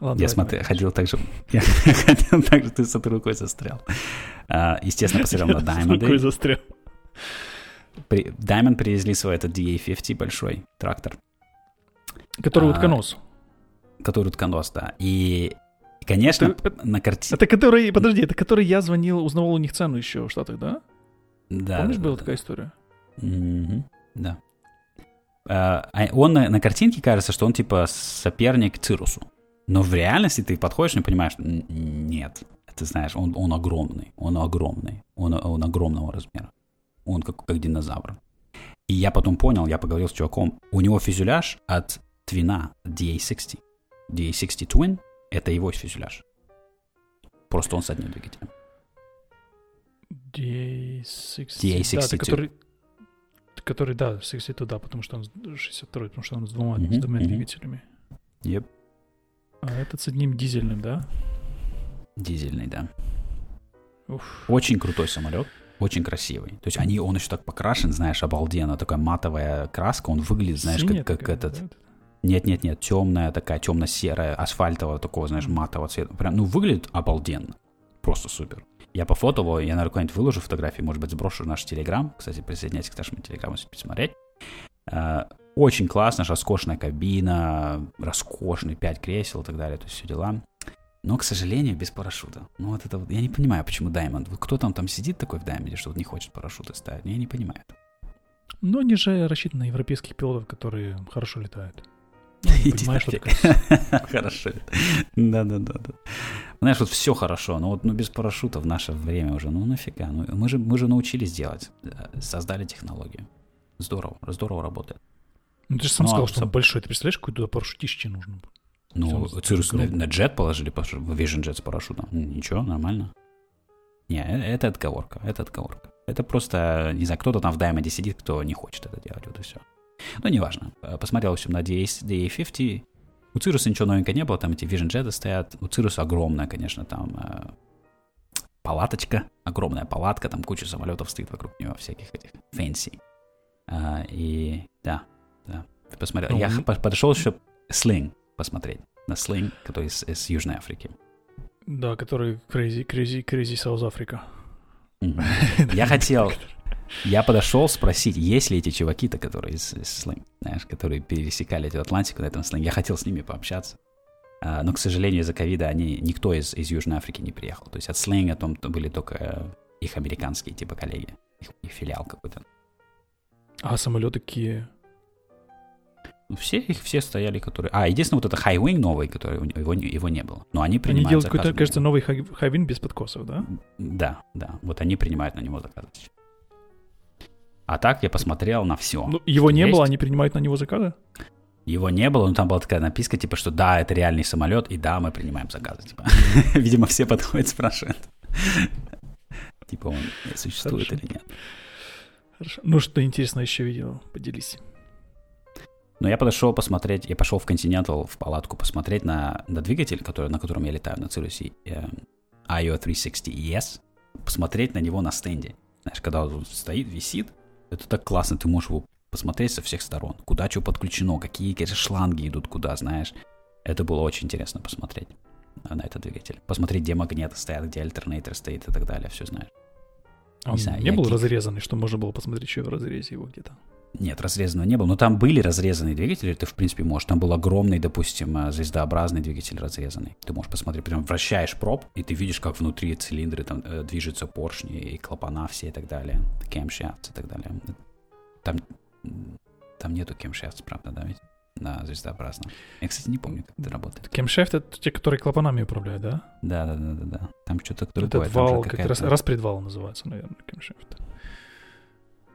Ладно, я смотрел, ходил так же, я ходил так же, ты с этой рукой застрял. А, естественно, посмотрел на Diamond. С рукой застрял. При, Diamond привезли свой этот DA50 большой трактор. Который а, утконос. Который утконос, да. И, конечно, это, на картине... Это который, подожди, это который я звонил, узнавал у них цену еще в Штатах, да? Да. Помнишь, да, была да. такая история? Mm-hmm, да. А, он на, на картинке кажется, что он типа соперник Цирусу. Но в реальности ты подходишь и понимаешь, нет, ты знаешь, он, он огромный, он огромный, он, он огромного размера. Он как, как динозавр. И я потом понял, я поговорил с чуваком, у него фюзеляж от твина DA60. DA60 Twin — это его фюзеляж. Просто он с одним двигателем. DA60. DA62. Да, который, который, да, 62, да, потому что он 62, потому что он с двумя, mm-hmm, с двумя mm-hmm. двигателями. Yep. А этот с одним дизельным, да? Дизельный, да. Уф. Очень крутой самолет, очень красивый. То есть они, он еще так покрашен, знаешь, обалденно. Такая матовая краска, он выглядит, знаешь, Синяя как, как такая, этот... Да? Нет, нет, нет, темная такая, темно-серая, асфальтового такого, знаешь, матового цвета. Прям, ну, выглядит обалденно. Просто супер. Я пофотовал, я, наверное, какой-нибудь выложу фотографии, может быть, сброшу наш телеграм. Кстати, присоединяйтесь к нашему телеграмму, если посмотреть. А, очень классно, роскошная кабина, роскошный 5 кресел и так далее, то есть все дела. Но, к сожалению, без парашюта. Ну, вот это вот, я не понимаю, почему Diamond. Кто там там сидит такой в Diamond, что вот не хочет парашюты ставить? Я не понимаю. Но они же рассчитаны на европейских пилотов, которые хорошо летают. Ну, понимаешь, что Хорошо. Да-да-да. Знаешь, вот все хорошо, но вот ну, без парашюта в наше время уже, ну нафига. Ну, мы, же, мы же научились делать, э, создали технологию. Здорово, здорово работает. Ну, ты же сам ну, сказал, а, что он большой. Ты представляешь, какой туда парашютище нужно? Ну, Цирус на, на джет положили, Vision Jet с парашютом. Ничего, нормально. Не, э, это отговорка, это отговорка. Это просто, не знаю, кто-то там в Diamond сидит, кто не хочет это делать, вот и все. Ну, неважно. Э, посмотрел, в общем, на DA50. У Цируса ничего новенького не было, там эти Vision Jet стоят. У Цируса огромная, конечно, там э, палаточка, огромная палатка, там куча самолетов стоит вокруг него, всяких этих fancy. А, и да, да. Посмотрел. Ну, Я mm подошел еще Sling посмотреть. На Sling, который из, из Южной Африки. Да, который Crazy, Crazy, Crazy South Africa. Я хотел... Я подошел спросить, есть ли эти чуваки-то, которые из, из Sling, знаешь, которые пересекали эту Атлантику на этом Sling. Я хотел с ними пообщаться. Uh, но, к сожалению, из-за ковида они, никто из, из Южной Африки не приехал. То есть от Sling о том были только их американские типа коллеги, их, их филиал какой-то. А самолеты какие? Ну, все их все стояли, которые... А, единственное, вот это Highwing новый, который его, его не было. Но они принимают Они делают какой-то, кажется, новый Highwing без подкосов, да? Да, да. Вот они принимают на него заказы. А так я посмотрел на все. Ну, его не есть. было, они принимают на него заказы? Его не было, но там была такая написка, типа, что да, это реальный самолет, и да, мы принимаем заказы. Типа. Видимо, все подходят, спрашивают. Типа, он существует или нет. Хорошо. Ну, что интересно еще видел? Поделись. Но я подошел посмотреть, я пошел в Continental, в палатку посмотреть на, на двигатель, который, на котором я летаю, на Cirrus э, IO 360 ES, посмотреть на него на стенде. Знаешь, когда он стоит, висит, Это так классно, ты можешь его посмотреть со всех сторон, куда что подключено, какие, какие шланги идут куда, знаешь. Это было очень интересно посмотреть на этот двигатель. Посмотреть, где магниты стоят, где альтернатор стоит и так далее, все знаешь. Он не, знаю, не был кик... разрезанный, что можно было посмотреть еще в разрезе его где-то? Нет, разрезанного не было. Но там были разрезанные двигатели, ты, в принципе, можешь. Там был огромный, допустим, э, звездообразный двигатель разрезанный. Ты можешь посмотреть, прям вращаешь проб, и ты видишь, как внутри цилиндры там э, движутся поршни и клапана все и так далее. Camshafts и так далее. Там, там нету camshafts, правда, да, ведь? на звездообразном. Я, кстати, не помню, как это работает. Camshaft — это те, которые клапанами управляют, да? Да, да, да, да, да. Там что-то другое. Этот вал, как раз, распредвал называется, наверное, Camshaft.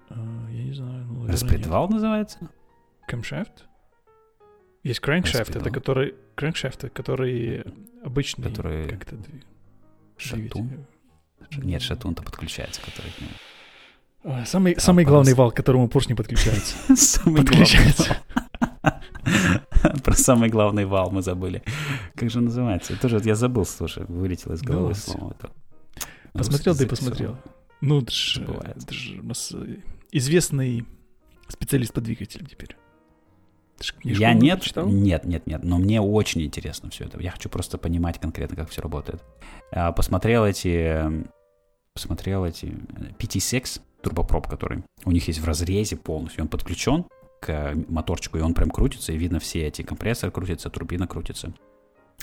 Uh, я не знаю. Ну, распредвал называется? Camshaft? Есть crankshaft, это который... Crankshaft, который обычный... Который... Как то Шатун? Нет, шатун-то подключается, который Самый, а, самый главный вал, к которому поршни подключаются. Самый подключается. Про самый главный вал мы забыли. Как же называется? Тоже я забыл, слушай, вылетело из головы слово. Посмотрел, и посмотрел. Ну, это же, это же у нас э, известный специалист по двигателям теперь. Я нет, читал? нет, нет, нет, но мне очень интересно все это. Я хочу просто понимать конкретно, как все работает. А, посмотрел эти, посмотрел эти PT6 турбопроп, который у них есть в разрезе полностью, он подключен к моторчику, и он прям крутится, и видно все эти компрессоры крутятся, турбина крутится.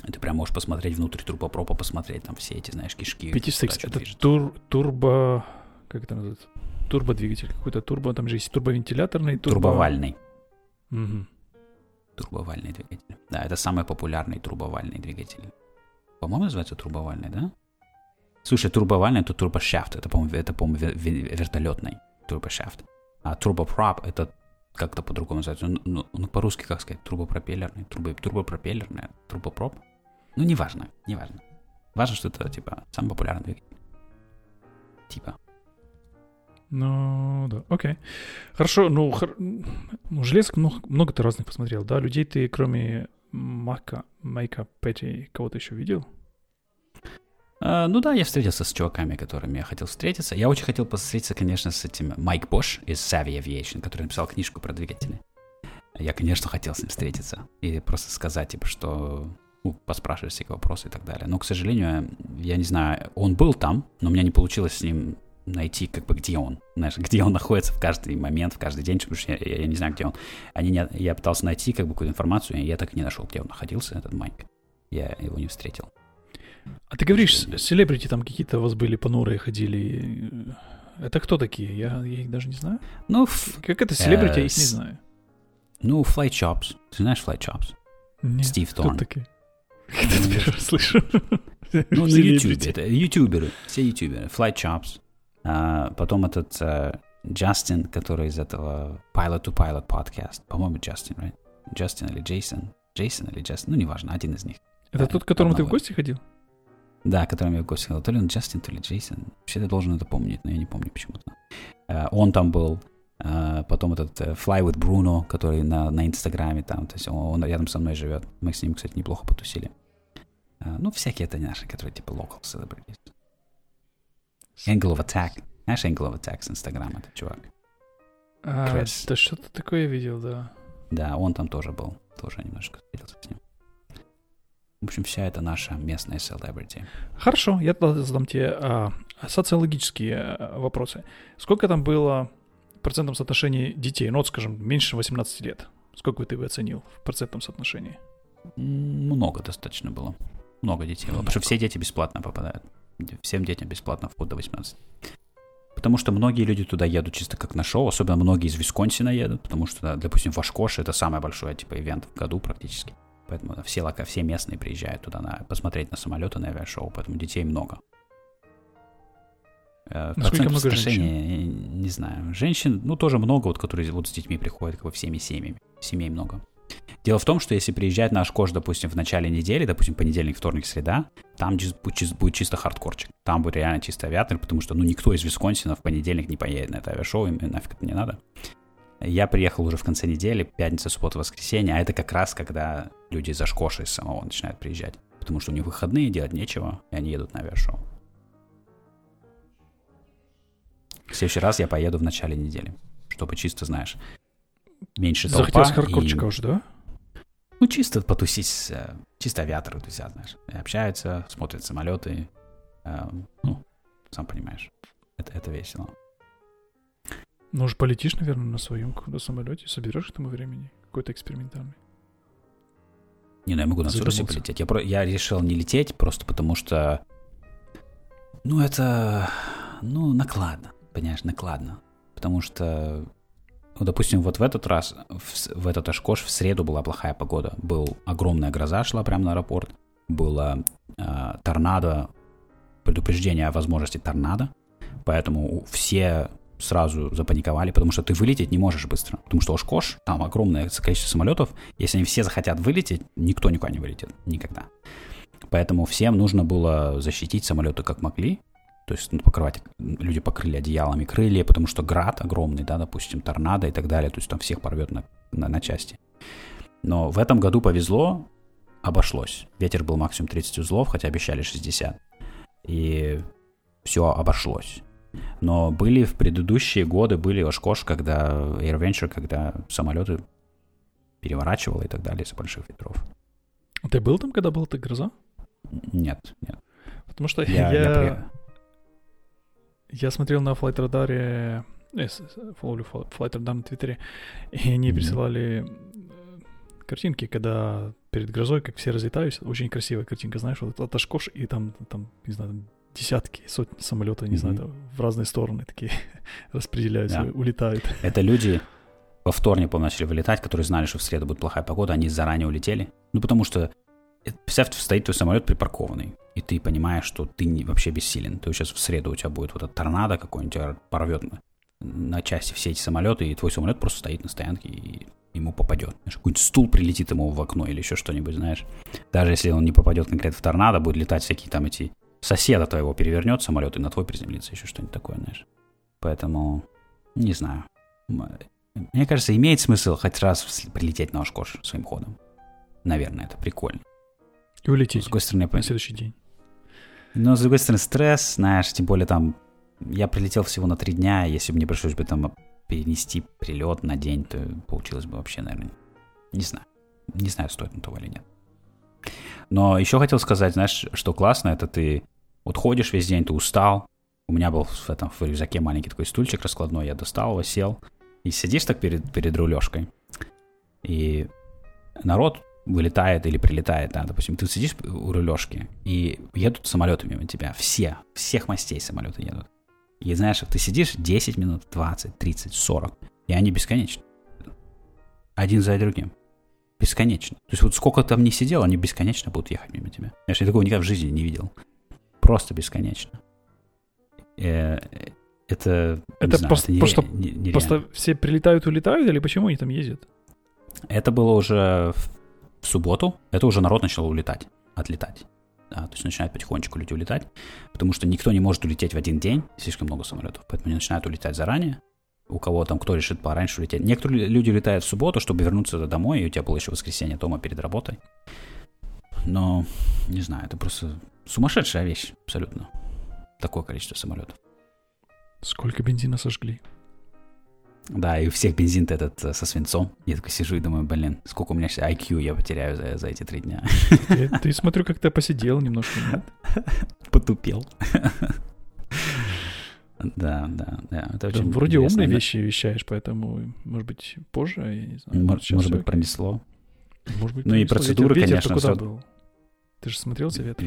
Ты прям можешь посмотреть внутрь турбопропа, посмотреть там все эти, знаешь, кишки. PT6, это тур, турбо... Как это называется? Турбодвигатель. Какой-то турбо... Там же есть турбовентиляторный. Турбо... Турбовальный. Угу. Турбовальный двигатель. Да, это самый популярный турбовальный двигатель. По-моему, называется турбовальный, да? Слушай, турбовальный это турбошафт. Это, по-моему, это, по-моему вертолетный турбошафт. А турбопроп это как-то по-другому называется. Ну, ну, ну, по-русски как сказать? Турбопропеллерный, турбо, турбопропеллерный, турбопроп. Ну, неважно, неважно. Важно, что это, типа, самый популярный двигатель. Типа. Ну, да, окей. Хорошо, ну, хор... ну железок много, много ты разных посмотрел, да? Людей ты, кроме Мака, Майка, Петти, кого-то еще видел? Uh, ну да, я встретился с чуваками, которыми я хотел встретиться. Я очень хотел встретиться, конечно, с этим Майк Бош из Savvy Aviation, который написал книжку про двигатели. Я, конечно, хотел с ним встретиться и просто сказать, типа, что ну, поспрашивать всякие вопросы и так далее. Но, к сожалению, я не знаю, он был там, но у меня не получилось с ним найти, как бы, где он, знаешь, где он находится в каждый момент, в каждый день, потому что я, я, я не знаю, где он. Они не, я пытался найти, как бы, какую-то информацию, и я так и не нашел, где он находился, этот Майк. Я его не встретил. А ты говоришь, селебрити там какие-то у вас были понурые ходили. Это кто такие? Я, я их даже не знаю. Ну, как это селебрити, я их не знаю. Ну, Fly Chops. Ты знаешь Fly Chops? Нет, Стив Торн. Кто такие? Это первый раз слышу. Ну, на YouTube. Это ютуберы. Все ютуберы. Fly Chops. А, потом этот uh, Джастин, который из этого Pilot to Pilot подкаст. По-моему, Джастин, right? Джастин или Джейсон. Джейсон или Джастин. Ну, неважно, один из них. Это тот, к которому ты в гости ходил? Да, которым я в гости ходил. То ли он Джастин, то ли Джейсон. Вообще я должен это помнить, но я не помню почему-то. Uh, он там был. Uh, потом этот uh, Fly with Bruno, который на, на Инстаграме там. То есть он, он рядом со мной живет. Мы с ним, кстати, неплохо потусили. Ну, всякие это наши, которые типа local celebrities. Angle of Attack. Знаешь Angle of Attack с Инстаграма, этот чувак? А, Крис. Да что-то такое видел, да. Да, он там тоже был. Тоже немножко встретился с ним. В общем, вся это наша местная селебрити. Хорошо, я тогда задам тебе а, социологические а, вопросы. Сколько там было процентном соотношении детей? Ну, вот, скажем, меньше 18 лет. Сколько бы ты бы оценил в процентном соотношении? Много достаточно было. Много детей было. Потому что все дети бесплатно попадают. Всем детям бесплатно вход до 18. Потому что многие люди туда едут чисто как на шоу, особенно многие из Висконсина едут, потому что, допустим, в Ашкоше это самый большой типа ивент в году практически. Поэтому все, лока, все местные приезжают туда на, посмотреть на самолеты, на авиашоу, поэтому детей много. Э, Насколько много женщин? Не знаю. Женщин, ну, тоже много, вот, которые вот с детьми приходят, как бы всеми семьями. Семей много. Дело в том, что если приезжать на Ашкош, допустим, в начале недели, допустим, понедельник, вторник, среда, там будет чисто хардкорчик. Там будет реально чисто авиатор, потому что, ну, никто из Висконсина в понедельник не поедет на это авиашоу, им нафиг это не надо. Я приехал уже в конце недели, пятница, суббота, воскресенье, а это как раз, когда люди из Ашкоша из самого начинают приезжать. Потому что у них выходные, делать нечего, и они едут на авиашоу. В следующий раз я поеду в начале недели, чтобы чисто, знаешь, меньше толпа. Захотелось хардкорчика и... уже, да? Ну, чисто потусить, э, чисто авиаторы тусят, знаешь. И общаются, смотрят самолеты. Э, ну, сам понимаешь, это, это весело. Ну, уже полетишь, наверное, на своем каком-то самолете, соберешь к этому времени какой-то экспериментальный. Не, ну я могу на Цурусе полететь. Я, про, я решил не лететь просто потому что... Ну, это... Ну, накладно. Понимаешь, накладно. Потому что... Ну, допустим, вот в этот раз, в, в этот Ашкош в среду была плохая погода. Был огромная гроза шла прямо на аэропорт. Было э, торнадо, предупреждение о возможности торнадо. Поэтому все сразу запаниковали, потому что ты вылететь не можешь быстро. Потому что Ошкош, там огромное количество самолетов, если они все захотят вылететь, никто никуда не вылетит. Никогда. Поэтому всем нужно было защитить самолеты как могли. То есть ну, покрывать, люди покрыли одеялами крылья, потому что град огромный, да, допустим, торнадо и так далее, то есть там всех порвет на, на, на части. Но в этом году повезло, обошлось. Ветер был максимум 30 узлов, хотя обещали 60. И все обошлось. Но были в предыдущие годы, были Ошкош, когда AirVenture, когда самолеты переворачивало и так далее из-за больших ветров. Ты был там, когда была эта гроза? Нет, нет. Потому что я... Я, я, я смотрел на Flight Radar, я фолловлю Flight Radar на Твиттере, и они mm-hmm. присылали э, картинки, когда перед грозой, как все разлетаются, очень красивая картинка, знаешь, вот это Ашкош, и там, там, не знаю, десятки, сотни самолетов, не mm-hmm. знаю, в разные стороны такие распределяются, улетают. Это люди во вторник, по начали вылетать, которые знали, что в среду будет плохая погода, они заранее улетели. Ну, потому что, представь, стоит твой самолет припаркованный, и ты понимаешь, что ты не, вообще бессилен. Ты сейчас в среду у тебя будет вот этот торнадо какой-нибудь, порвет на, на части все эти самолеты, и твой самолет просто стоит на стоянке, и ему попадет. Какой-нибудь стул прилетит ему в окно или еще что-нибудь, знаешь. Даже если он не попадет конкретно в торнадо, будет летать всякие там эти соседа твоего перевернет самолет и на твой приземлится, еще что-нибудь такое, знаешь. Поэтому, не знаю. Мне кажется, имеет смысл хоть раз прилететь на Ашкош своим ходом. Наверное, это прикольно. И улететь. С другой стороны, на следующий день. Но, с другой стороны, стресс, знаешь, тем более там... Я прилетел всего на три дня, если бы мне пришлось бы там перенести прилет на день, то получилось бы вообще, наверное, не знаю. Не знаю, стоит на того или нет. Но еще хотел сказать, знаешь, что классно, это ты вот ходишь весь день, ты устал. У меня был в этом в рюкзаке маленький такой стульчик раскладной, я достал его, сел. И сидишь так перед, перед рулежкой. И народ вылетает или прилетает, да, допустим, ты сидишь у рулежки, и едут самолеты мимо тебя, все, всех мастей самолеты едут. И знаешь, ты сидишь 10 минут, 20, 30, 40, и они бесконечны. Один за другим. Бесконечно. То есть вот сколько там не сидел, они бесконечно будут ехать мимо тебя. Я же такого никогда в жизни не видел просто бесконечно. Э, это, это знаю, просто, это просто, не, просто все прилетают и улетают, или почему они там ездят? Это было уже в, в субботу, это уже народ начал улетать, отлетать. Да, то есть начинают потихонечку люди улетать, потому что никто не может улететь в один день, слишком много самолетов, поэтому они начинают улетать заранее. У кого там, кто решит пораньше улететь. Некоторые люди улетают в субботу, чтобы вернуться домой, и у тебя было еще воскресенье дома перед работой. Но, не знаю, это просто Сумасшедшая вещь, абсолютно. Такое количество самолетов. Сколько бензина сожгли? Да, и у всех бензин этот э, со свинцом. Я такой сижу и думаю, блин, сколько у меня IQ я потеряю за, за эти три дня. Ты, ты смотрю, как ты посидел немножко, нет? Потупел. Да, да, да. Это очень вроде умные вещи вещаешь, поэтому, может быть, позже, я не знаю. Может, может быть, пронесло. Может быть, ну и процедуры, конечно, все... Был? Ты же смотрел совет?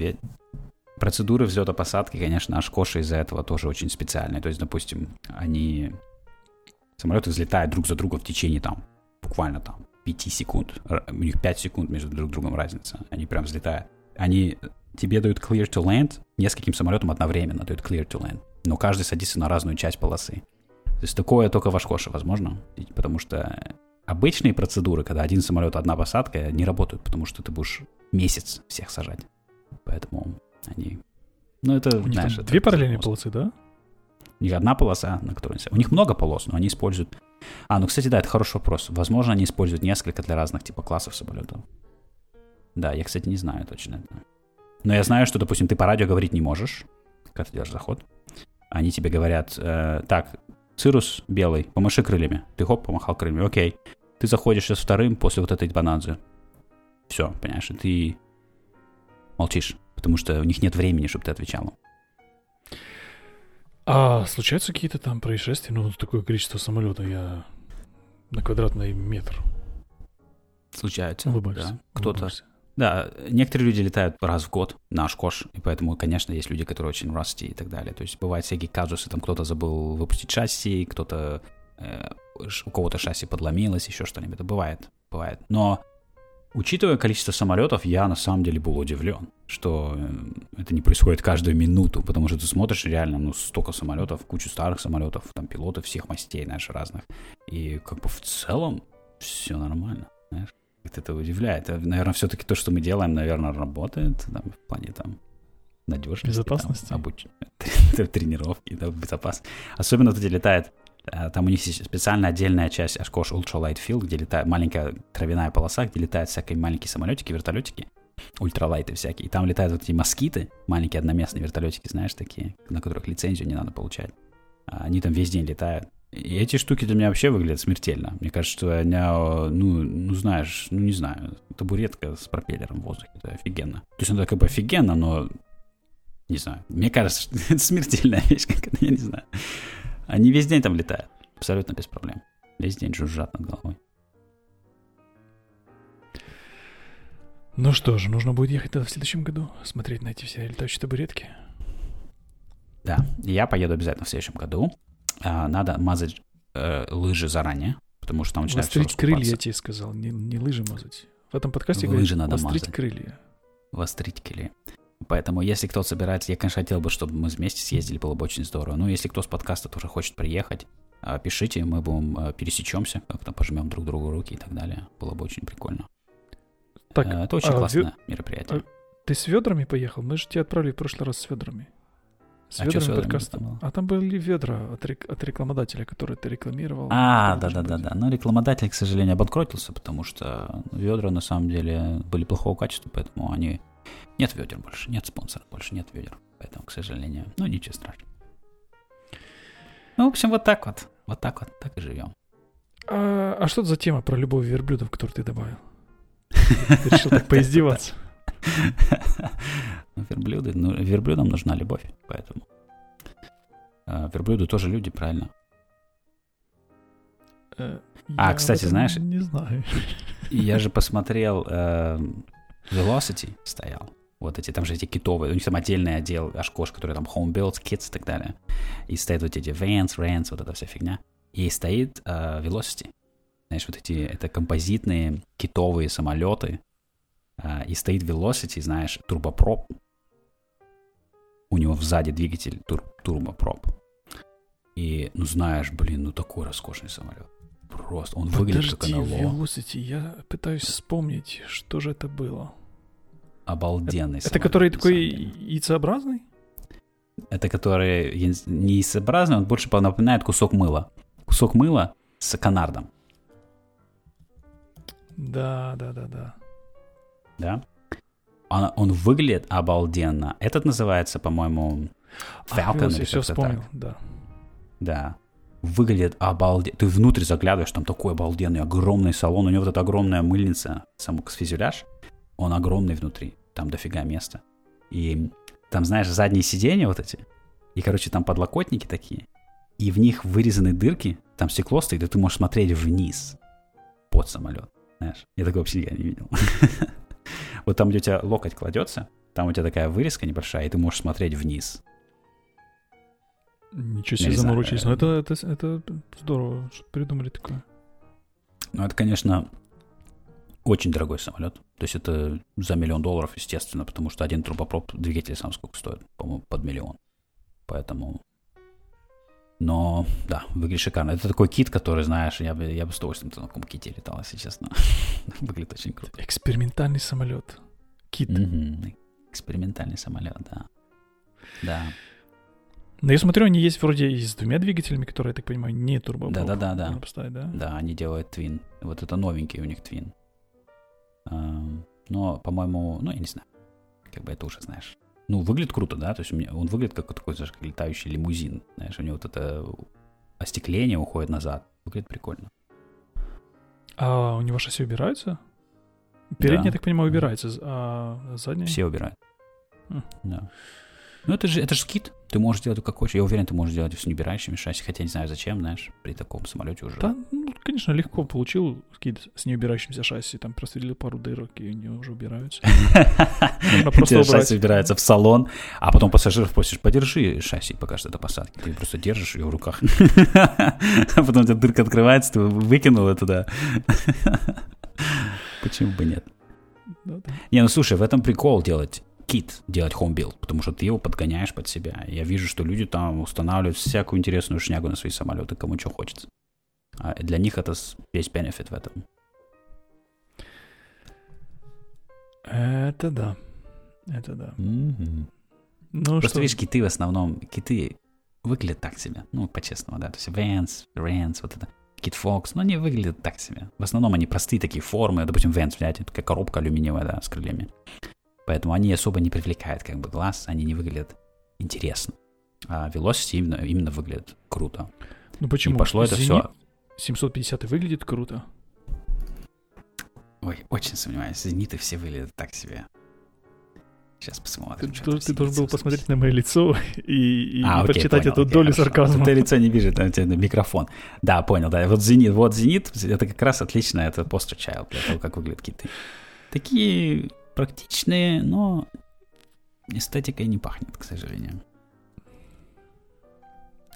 Процедуры взлета-посадки, конечно, Ашкоши из-за этого тоже очень специальные. То есть, допустим, они... Самолеты взлетают друг за другом в течение там, буквально там, 5 секунд. У них 5 секунд между друг другом разница. Они прям взлетают. Они тебе дают clear to land, нескольким самолетам одновременно дают clear to land. Но каждый садится на разную часть полосы. То есть такое только в Ашкоше возможно, потому что обычные процедуры, когда один самолет, одна посадка, не работают, потому что ты будешь месяц всех сажать. Поэтому они... Ну, это, У знаешь, это две параллельные полосы, да? У них одна полоса, на которой... У них много полос, но они используют... А, ну, кстати, да, это хороший вопрос. Возможно, они используют несколько для разных типа классов самолетов. Да, я, кстати, не знаю точно. Но я знаю, что, допустим, ты по радио говорить не можешь, когда ты делаешь заход. Они тебе говорят, э, так, Цирус белый, помаши крыльями. Ты хоп, помахал крыльями, окей. Ты заходишь сейчас вторым после вот этой бананзы. Все, понимаешь, и ты молчишь, потому что у них нет времени, чтобы ты отвечал. А случаются какие-то там происшествия? Ну, такое количество самолетов я на квадратный метр. Случаются, да. Кто-то... Да, некоторые люди летают раз в год на Ашкош, и поэтому, конечно, есть люди, которые очень расти и так далее. То есть бывают всякие казусы, там кто-то забыл выпустить шасси, кто-то э, у кого-то шасси подломилось, еще что-нибудь. Это бывает, бывает. Но учитывая количество самолетов, я на самом деле был удивлен, что э, это не происходит каждую минуту, потому что ты смотришь реально, ну, столько самолетов, кучу старых самолетов, там пилоты всех мастей, знаешь, разных. И как бы в целом все нормально, знаешь. Это удивляет. Наверное, все-таки то, что мы делаем, наверное, работает там, в плане там надежности. Безопасности. Там, обуч... тренировки, да, безопасность. Особенно тут летает Э, там у них есть специально отдельная часть Ashkosh Ultra Light Field, где летает маленькая травяная полоса, где летают всякие маленькие самолетики, вертолетики, ультралайты всякие. И там летают вот эти москиты, маленькие одноместные вертолетики, знаешь, такие, на которых лицензию не надо получать. А они там весь день летают. И эти штуки для меня вообще выглядят смертельно. Мне кажется, что они, ну, ну знаешь, ну не знаю, табуретка с пропеллером в воздухе, это офигенно. То есть она как бы офигенно, но не знаю. Мне кажется, что это смертельная вещь, как это, я не знаю. Они весь день там летают. Абсолютно без проблем. Весь день жужжат над головой. Ну что же, нужно будет ехать тогда в следующем году, смотреть на эти все летающие табуретки. Да, я поеду обязательно в следующем году. А, надо мазать э, лыжи заранее, потому что там начинают Вострить крылья, я тебе сказал, не, не лыжи мазать. В этом подкасте лыжи говорят, надо вострить мазать. крылья. Вострить крылья. Поэтому, если кто-то собирается, я, конечно, хотел бы, чтобы мы вместе съездили, было бы очень здорово. Ну, если кто с подкаста тоже хочет приехать, а, пишите, мы будем а, пересечемся, как-то пожмем друг другу руки и так далее. Было бы очень прикольно. Так, э, Это очень а, классное ве... мероприятие. А, ты с ведрами поехал? Мы же тебя отправили в прошлый раз с ведрами. С а ведрами, подкаста. А там были ведра от, рек... от рекламодателя, который ты рекламировал. А, да-да-да-да. Но рекламодатель, к сожалению, обанкротился, потому что ведра на самом деле были плохого качества, поэтому они нет ведер больше, нет спонсора больше, нет ведер. Поэтому, к сожалению, ну ничего страшного. Ну, в общем, вот так вот. Вот так вот, так и живем. А, а что это за тема про любовь верблюдов, которую ты добавил? Ты решил так поиздеваться? Верблюды, ну, верблюдам нужна любовь, поэтому. А, верблюды тоже люди, правильно? Э, а, кстати, знаешь... Не знаю. Я же посмотрел э, Velocity стоял. Вот эти, там же эти китовые, у них там отдельный отдел Ашкош, который там Home Builds, Kids и так далее. И стоят вот эти Vans, Rants, вот эта вся фигня. И стоит uh, Velocity. Знаешь, вот эти, это композитные китовые самолеты. Uh, и стоит Velocity, знаешь, турбопроп. У него сзади двигатель тур, турбопроп. И, ну знаешь, блин, ну такой роскошный самолет. Просто он Подожди, выглядит как НЛО. Velocity, я пытаюсь вспомнить, что же это было. Обалденный Это, это который такой яйцеобразный? Это который не яйцеобразный, он больше напоминает кусок мыла. Кусок мыла с канардом. Да, да, да, да. Да? Он, он выглядит обалденно. Этот называется, по-моему, Falcon. А, я все вспомнил, так. да. Да выглядит обалденно. Ты внутрь заглядываешь, там такой обалденный, огромный салон. У него вот эта огромная мыльница, самокосфюзеляж, он огромный внутри. Там дофига места. И там, знаешь, задние сиденья вот эти. И, короче, там подлокотники такие. И в них вырезаны дырки. Там стекло стоит, и ты можешь смотреть вниз под самолет. Знаешь, я такого вообще никогда не видел. Вот там, где у тебя локоть кладется, там у тебя такая вырезка небольшая, и ты можешь смотреть вниз. Ничего себе заморочились. Но это, это, это здорово, что придумали такое. Ну, это, конечно, очень дорогой самолет. То есть это за миллион долларов, естественно, потому что один трубопроп двигатель сам сколько стоит? По-моему, под миллион. Поэтому... Но, да, выглядит шикарно. Это такой кит, который, знаешь, я бы, я бы с удовольствием на таком ките летал, если честно. выглядит очень круто. Экспериментальный самолет. Кит. Экспериментальный самолет, да. Да. Но я смотрю, они есть вроде и с двумя двигателями, которые, я так понимаю, не турбо. Да, да, да, да. Поставить, да. Да, они делают твин. Вот это новенький у них твин. Но, по-моему, ну, я не знаю. Как бы это уже знаешь. Ну, выглядит круто, да, то есть у меня, он выглядит как такой, знаешь, как летающий лимузин, знаешь, у него вот это остекление уходит назад. Выглядит прикольно. А у него шасси убираются? Передний, да. я так понимаю, убирается, а задний? Все убирают. Хм. Да. Ну, это же, это же скид. Ты можешь делать как хочешь. Я уверен, ты можешь делать с неубирающими шасси, хотя не знаю зачем, знаешь, при таком самолете уже. Да, ну, конечно, легко получил скид с неубирающимся шасси. Там просверлил пару дырок, и они уже убираются. Просто Шасси убирается в салон, а потом пассажиров просишь, подержи шасси, пока что до посадки. Ты просто держишь ее в руках. А потом у тебя дырка открывается, ты выкинул это туда. Почему бы нет? Не, ну слушай, в этом прикол делать кит делать home потому что ты его подгоняешь под себя. Я вижу, что люди там устанавливают всякую интересную шнягу на свои самолеты, кому что хочется. А для них это весь бенефит в этом. Это да. Это да. Mm-hmm. Ну, Просто что... видишь, киты в основном, киты выглядят так себе, ну, по-честному, да, то есть Vans, Rans, вот это, Kit Fox, но они выглядят так себе. В основном они простые такие формы, допустим, Vans взять, такая коробка алюминиевая, да, с крыльями. Поэтому они особо не привлекают как бы глаз, они не выглядят интересно. А Velocity именно, именно выглядит круто. Ну почему? И пошло это все... 750 выглядит круто. Ой, очень сомневаюсь. Зениты все выглядят так себе. Сейчас посмотрим. Ты, ты, ты должен был посмотреть на мое лицо и, и а, окей, прочитать понял, эту окей, долю хорошо. сарказма. Ты лицо не вижу, там у тебя микрофон. Да, понял, да. Вот зенит, вот зенит, это как раз отлично, это poster child для того, как выглядят киты. Такие практичные, но эстетикой не пахнет, к сожалению.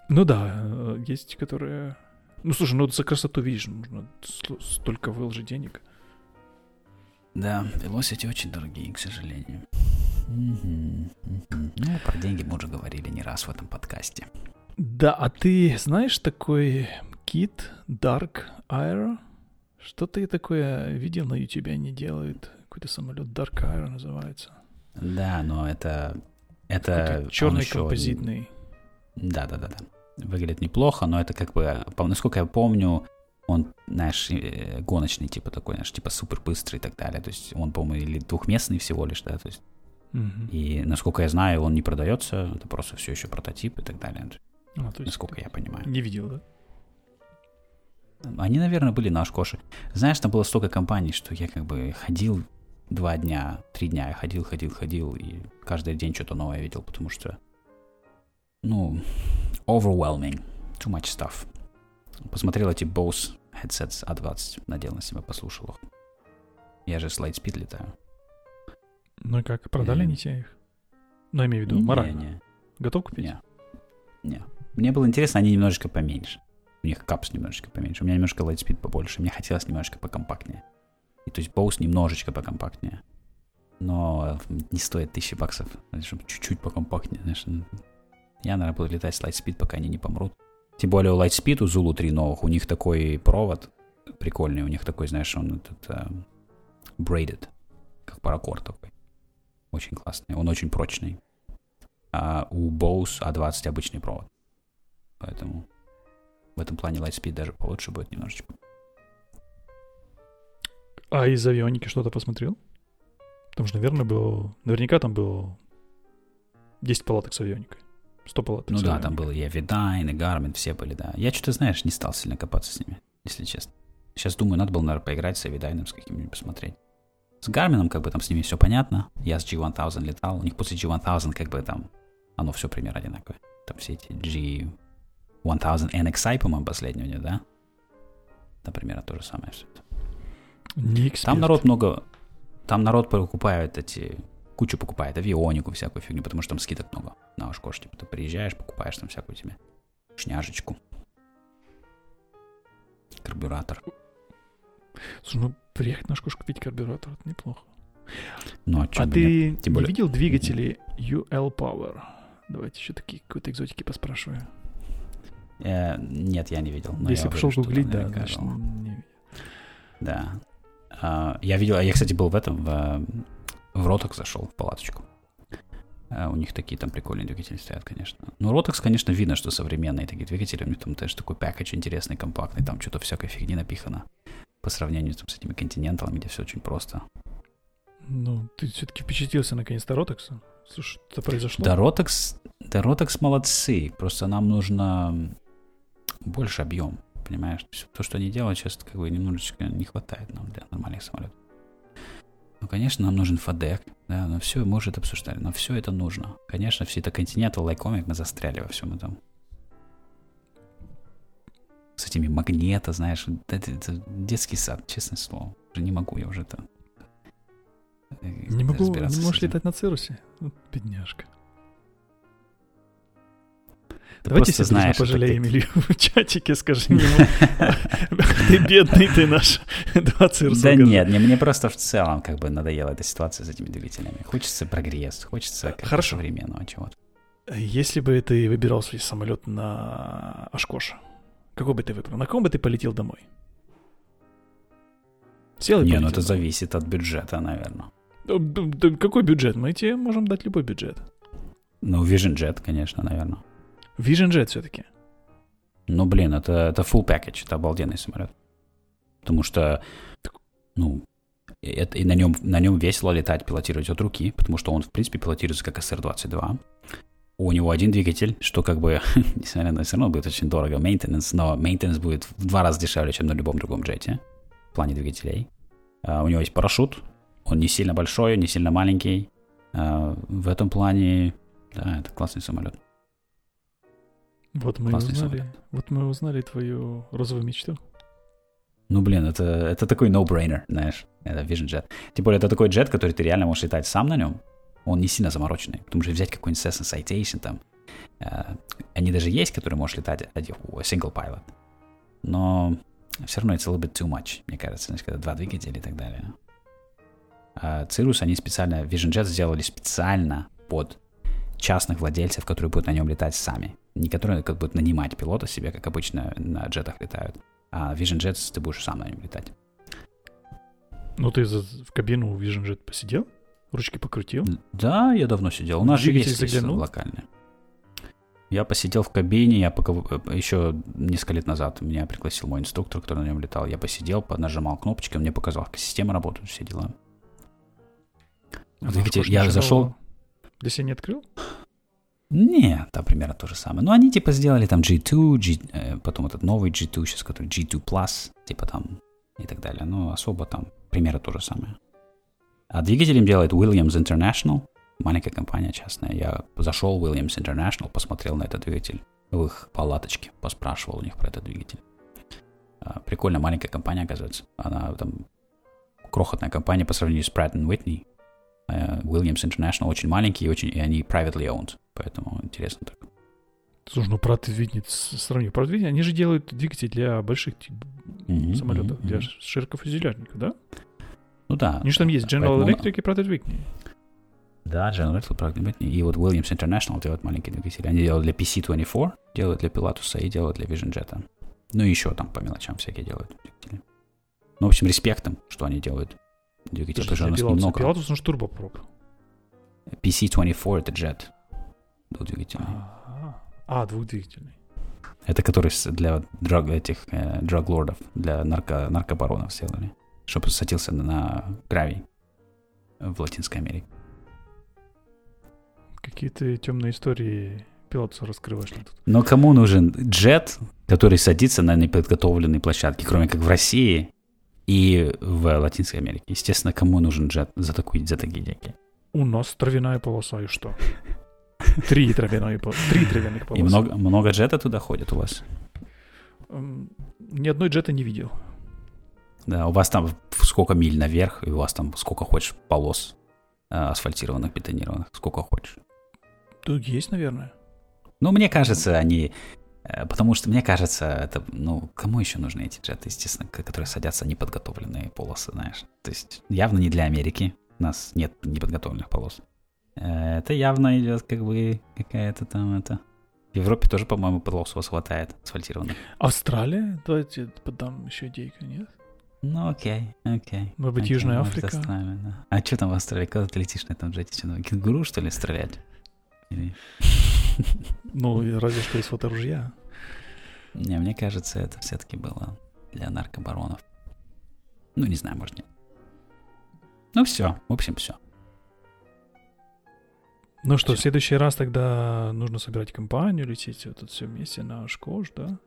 Ну да, э, есть которые... Ну слушай, ну за красоту, видишь, нужно столько выложить денег. Да, Velocity очень дорогие, к сожалению. Ну, про деньги мы уже говорили не раз в этом подкасте. Да, а ты знаешь такой кит Dark Air? Что ты такое видел на YouTube, они делают? Какой-то самолет Dark Air называется. Да, но это... Это черный еще... композитный. Да, да, да, да. Выглядит неплохо, но это как бы, насколько я помню, он, знаешь, э, гоночный, типа такой, знаешь, типа супер быстрый и так далее. То есть он, по-моему, или двухместный всего лишь, да, то есть. Угу. И насколько я знаю, он не продается, это просто все еще прототип и так далее. А, то есть насколько я понимаю. Не видел, да? Они, наверное, были на Ашкоше. Знаешь, там было столько компаний, что я как бы ходил два дня, три дня я ходил, ходил, ходил, и каждый день что-то новое видел, потому что, ну, overwhelming, too much stuff. Посмотрел эти Bose headsets A20, надел на себя, послушал их. Я же с Lightspeed летаю. Ну и как, продали они тебе их? Ну, я имею в виду, морально. Не, не. Готов купить? Не. Не. Мне было интересно, они немножечко поменьше. У них капс немножечко поменьше. У меня немножко Lightspeed побольше. Мне хотелось немножко покомпактнее. И то есть Bose немножечко покомпактнее. Но не стоит тысячи баксов, чтобы чуть-чуть покомпактнее. Знаешь. Я, наверное, буду летать с Lightspeed, пока они не помрут. Тем более у Lightspeed, у Zulu 3 новых, у них такой провод прикольный. У них такой, знаешь, он этот uh, braided, как паракорд такой. Очень классный. Он очень прочный. А у Bose A20 обычный провод. Поэтому в этом плане Lightspeed даже получше будет немножечко. А из авионики что-то посмотрел? Потому что, наверное, было... Наверняка там было 10 палаток с авионикой. 100 палаток Ну да, авионикой. там было и Avidyne, и Garmin, все были, да. Я что-то, знаешь, не стал сильно копаться с ними, если честно. Сейчас думаю, надо было, наверное, поиграть с Avidyne, с каким-нибудь посмотреть. С Гармином, как бы там с ними все понятно. Я с G1000 летал. У них после G1000 как бы там оно все примерно одинаковое. Там все эти G1000 NXI, по-моему, них, да? Например, то же самое все это. Не Там народ много... Там народ покупает эти... Кучу покупает авионику, всякую фигню, потому что там скидок много на Ашкош. Типа ты приезжаешь, покупаешь там всякую тебе шняжечку. Карбюратор. Слушай, ну приехать на Ашкош купить карбюратор, это неплохо. Ну, а, а ты Тем более... не видел двигатели UL Power? Давайте еще такие какой-то экзотики поспрашиваю. Э, нет, я не видел. Если пошел гуглить, да, значит, не. Да. Uh, я видел, я, кстати, был в этом, в, в Роток зашел, в палаточку. Uh, у них такие там прикольные двигатели стоят, конечно. Но Ротокс, конечно, видно, что современные такие двигатели. У них там тоже такой пакетч интересный, компактный, там что-то всякой фигни напихано. По сравнению там, с этими континенталами, где все очень просто. Ну, ты все-таки впечатлился наконец-то Ротокса? Слушай, что произошло? Да, Ротокс, да, Ротокс молодцы. Просто нам нужно больше объем, понимаешь? То, что они делают, сейчас как бы немножечко не хватает нам для нормальных самолетов. Ну, конечно, нам нужен FADEC, да, но все, мы уже это обсуждали, но все это нужно. Конечно, все это Continental Lycomic, мы застряли во всем этом. С этими магнета, знаешь, это, это детский сад, честное слово. Уже не могу я уже это... Э, не могу, не можешь летать на Цирусе? Вот бедняжка. Ты Давайте все знаешь, пожалеем Илью в чатике, скажи ему, ты бедный, ты наш 20 Да нет, не, мне просто в целом как бы надоела эта ситуация с этими двигателями. Хочется прогресс, хочется Хорошо. современного чего-то. Если бы ты выбирал свой самолет на Ашкоша, какой бы ты выбрал? На ком бы ты полетел домой? Сел Не, ну это зависит от бюджета, наверное. Какой бюджет? Мы тебе можем дать любой бюджет. Ну, Vision Jet, конечно, наверное. Vision Jet все-таки. Ну, блин, это, это full package, это обалденный самолет. Потому что, ну, это, и на нем, на нем весело летать, пилотировать от руки, потому что он, в принципе, пилотируется как SR-22. У него один двигатель, что как бы, несмотря на все равно будет очень дорого maintenance, но maintenance будет в два раза дешевле, чем на любом другом джете в плане двигателей. Uh, у него есть парашют, он не сильно большой, не сильно маленький. Uh, в этом плане, да, это классный самолет. Вот мы узнали, самолет. вот мы узнали твою розовую мечту. Ну, блин, это, это такой no-brainer, знаешь, это Vision Jet. Тем более, это такой джет, который ты реально можешь летать сам на нем. Он не сильно замороченный. Потому что взять какой-нибудь Cessna Citation там, э, они даже есть, которые можешь летать single pilot. Но все равно это a little bit too much, мне кажется, знаешь, когда два двигателя и так далее. А Cirrus они специально, Vision Jet сделали специально под частных владельцев, которые будут на нем летать сами. Не которые как будут нанимать пилота себе, как обычно на джетах летают. А Vision Jets ты будешь сам на нем летать. Ну, ты в кабину Vision Jet посидел? Ручки покрутил? Да, я давно сидел. У нас же есть заглянул? локальные. Я посидел в кабине, я пока, еще несколько лет назад меня пригласил мой инструктор, который на нем летал. Я посидел, нажимал кнопочки, он мне показал, как система работает, все дела. А вот, я зашел, Здесь я не открыл? Нет, там примерно то же самое. Но они типа сделали там G2, G, э, потом этот новый G2 сейчас, который G2 Plus, типа там и так далее. Но особо там примерно то же самое. А двигатель им делает Williams International, маленькая компания частная. Я зашел в Williams International, посмотрел на этот двигатель в их палаточке, поспрашивал у них про этот двигатель. А, прикольно, маленькая компания, оказывается. Она там крохотная компания по сравнению с Pratt Whitney. Э, Williams International очень маленький, и, очень, и они privately owned, поэтому интересно так. Слушай, ну Whitney, сравни, Whitney, они же делают двигатели для больших mm-hmm, самолетов, mm-hmm. для широкофюзеляжников, да? Ну да. У них там есть General поэтому... Electric и Pratt Whitney. Да, General Electric, Pratt Whitney. И вот Williams International делают маленькие двигатели. Они делают для PC-24, делают для Pilatus и делают для Vision Jet. Ну и еще там по мелочам всякие делают двигатели. Ну, в общем, респектом, что они делают. Двигатель нас немного. Пилотус, он турбопроп. PC-24 это Jet. Двухдвигательный. А, двухдвигательный. Это который для драг, этих э, драглордов, для нарко, наркобаронов сделали. Чтобы садился на гравий в Латинской Америке. Какие то темные истории пилоту раскрываешь тут. Но кому нужен джет, который садится на неподготовленной площадке, кроме как в России, и в Латинской Америке. Естественно, кому нужен джет за, такую, за такие деньги? У нас травяная полоса, и что? Три травяные Три травяных полосы. И много, много джета туда ходит у вас? Ни одной джета не видел. Да, у вас там сколько миль наверх, и у вас там сколько хочешь полос э, асфальтированных, бетонированных, сколько хочешь. Тут есть, наверное. Ну, мне кажется, они потому что, мне кажется, это, ну, кому еще нужны эти джеты, естественно, которые садятся неподготовленные полосы, знаешь. То есть явно не для Америки, у нас нет неподготовленных полос. Э, это явно идет как бы какая-то там это... В Европе тоже, по-моему, полос у вас хватает асфальтированных. Австралия? Давайте подам еще идейку, нет? Ну, окей, окей. Может быть, окей, Южная Африка? Оставим, да. А что там в Австралии? Когда ты летишь на этом джете? Что, кенгуру, что ли, стрелять? Или... Ну, разве что из фоторужья. Не, мне кажется, это все-таки было для наркобаронов. Ну, не знаю, может, нет. Ну, все, в общем, все. Ну что, все. в следующий раз тогда нужно собирать компанию, лететь вот это все вместе на Шкош, да?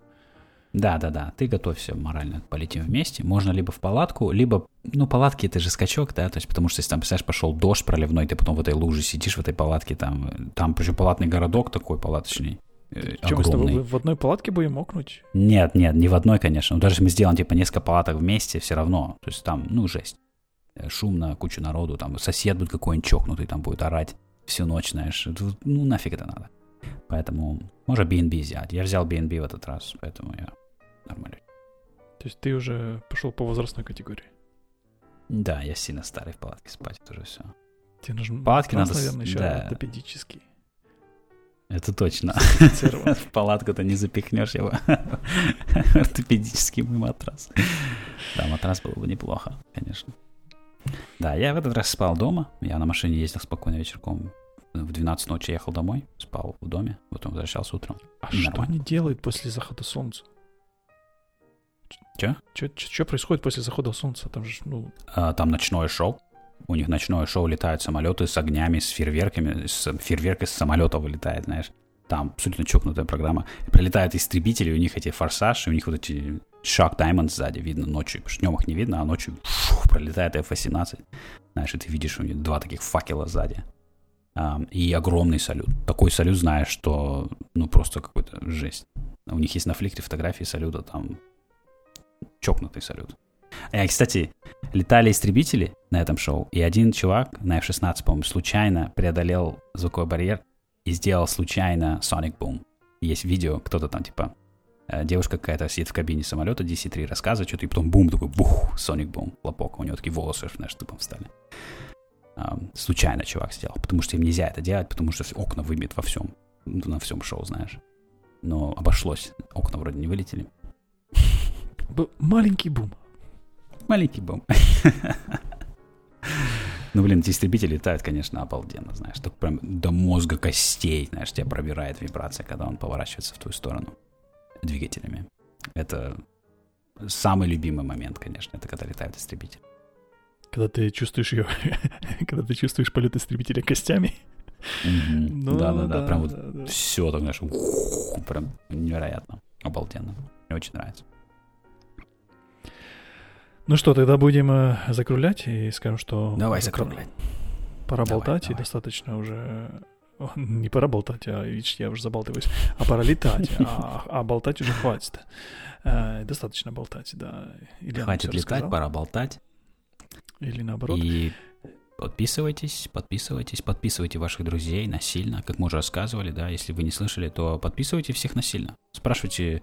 Да, да, да. Ты готовься морально, полетим вместе. Можно либо в палатку, либо, ну, палатки это же скачок, да, то есть, потому что если там, представляешь, пошел дождь проливной, ты потом в этой луже сидишь в этой палатке, там, там причем палатный городок такой палаточный. Э, Чем мы с тобой в одной палатке будем мокнуть? Нет, нет, не в одной, конечно. Но даже если мы сделаем, типа, несколько палаток вместе, все равно. То есть там, ну, жесть. Э, шумно, куча народу, там сосед будет какой-нибудь чокнутый, там будет орать всю ночь, знаешь. Ну, нафиг это надо. Поэтому, может, B&B взять. Я взял B&B в этот раз, поэтому я нормально. То есть ты уже пошел по возрастной категории? Да, я сильно старый в палатке спать, это уже все. Тебе нужен палатки надо... наверное, еще да. ортопедический. Это точно. В палатку-то не запихнешь его. Ортопедический мой матрас. Да, матрас было бы неплохо, конечно. Да, я в этот раз спал дома. Я на машине ездил спокойно вечерком. В 12 ночи ехал домой, спал в доме, потом возвращался утром. А что они делают после захода солнца? Че? Что происходит после захода солнца? Там же, ну... А, там ночное шоу. У них ночное шоу летают самолеты с огнями, с фейерверками, с фейерверк из самолета вылетает, знаешь. Там абсолютно чокнутая программа. Прилетают истребители, у них эти форсаж, у них вот эти Shock Diamond сзади видно ночью. Днем их не видно, а ночью фу, пролетает F-18. Знаешь, и ты видишь у них два таких факела сзади. Um, и огромный салют. Такой салют, знаешь, что ну просто какой-то жесть. У них есть на фликре фотографии салюта, там чокнутый салют. И, кстати, летали истребители на этом шоу, и один чувак на F-16, по-моему, случайно преодолел звуковой барьер и сделал случайно Sonic Boom. Есть видео, кто-то там, типа, э, девушка какая-то сидит в кабине самолета DC-3, рассказывает что-то, и потом бум, такой бух, Sonic Boom, лопок, у него такие волосы, знаешь, тупом встали случайно чувак сделал, потому что им нельзя это делать, потому что окна выбьет во всем, на всем шоу, знаешь. Но обошлось, окна вроде не вылетели. Был маленький бум. Маленький бум. Ну, блин, эти истребители летают, конечно, обалденно, знаешь. Так прям до мозга костей, знаешь, тебя пробирает вибрация, когда он поворачивается в твою сторону двигателями. Это самый любимый момент, конечно, это когда летает истребитель когда ты чувствуешь ее, когда ты чувствуешь полет истребителя костями. Ну да, да, да, прям вот все так, знаешь, прям невероятно, обалденно. Мне очень нравится. Ну что, тогда будем э, закруглять и скажем, что... Давай закруглять. Пора болтать, и достаточно уже... Не пора болтать, а, видишь, я уже забалтываюсь. А пора летать, а, а болтать уже хватит. Э, достаточно болтать, да. Хватит летать, пора болтать. Или наоборот. И подписывайтесь, подписывайтесь, подписывайте ваших друзей насильно, как мы уже рассказывали, да, если вы не слышали, то подписывайте всех насильно. Спрашивайте,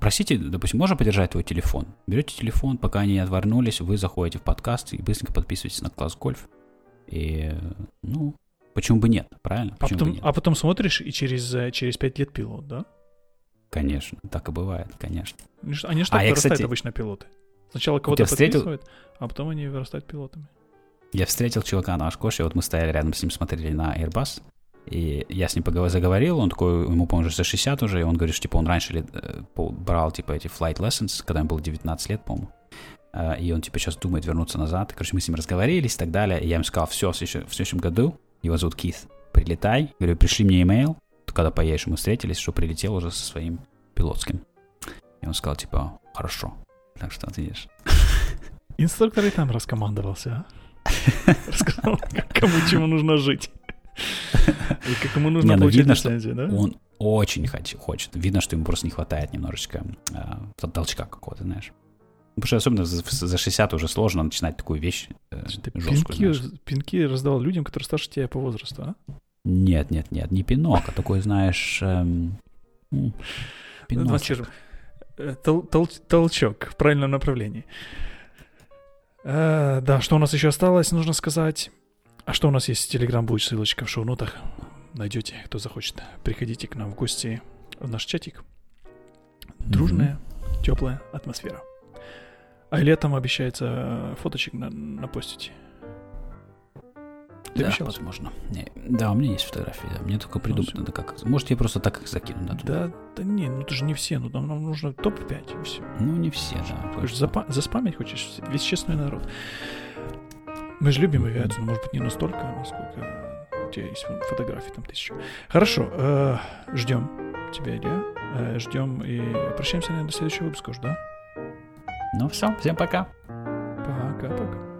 просите, допустим, можно подержать твой телефон? Берете телефон, пока они отвернулись, вы заходите в подкаст и быстренько подписываетесь на класс гольф. И, ну, почему бы нет, правильно? А потом, нет? а потом смотришь, и через, э, через 5 лет пилот, да? Конечно, так и бывает, конечно. Они же так а вырастают кстати... обычно пилоты. Сначала кого-то встретил... подписывают, а потом они вырастают пилотами. Я встретил чувака на Ашкоше, вот мы стояли рядом с ним, смотрели на Airbus, и я с ним поговорил, заговорил, он такой, ему, по-моему, уже за 60 уже, и он говорит, что, типа, он раньше лет, э, брал, типа, эти flight lessons, когда ему было 19 лет, по-моему, э, и он, типа, сейчас думает вернуться назад. Короче, мы с ним разговорились и так далее, и я ему сказал, все, в следующем, в следующем году, его зовут Кит, прилетай, говорю, пришли мне имейл, когда поедешь, мы встретились, что прилетел уже со своим пилотским. И он сказал, типа, хорошо, так что ты видишь. Инструктор и там раскомандовался, а? Рассказал, кому чему нужно жить. И кому нужно не, ну получить видно, лицензию, да? Он очень хочет. Видно, что ему просто не хватает немножечко э, толчка какого-то, знаешь. Потому что особенно за, за 60 уже сложно начинать такую вещь э, Ты жесткую. Пинки, пинки раздавал людям, которые старше тебя по возрасту, а? Нет, нет, нет, не пинок, а такой, знаешь, эм, пиночек. Э, тол тол толчок в правильном направлении. Э, да, что у нас еще осталось, нужно сказать. А что у нас есть? Телеграм будет ссылочка в шоу-нотах. Найдете, кто захочет. Приходите к нам в гости в наш чатик. Дружная, mm-hmm. теплая атмосфера. А летом обещается фоточек на, на постите. Ты да, обещал? возможно. Не, да, у меня есть фотографии, да. Мне только придумать ну, надо как. Может, я просто так их закину, да? Да, да не, ну это же не все, ну там нам нужно топ-5 и все. Ну, не все, да. Хочешь запа- заспамить хочешь? Весь честный народ. Мы же любим авиацию, может быть, не настолько, а насколько у тебя есть фотографии там тысячу. Хорошо, э, ждем тебя, Илья. Э, ждем и прощаемся, наверное, до следующего выпуска уже, да? Ну все, всем пока. Пока-пока.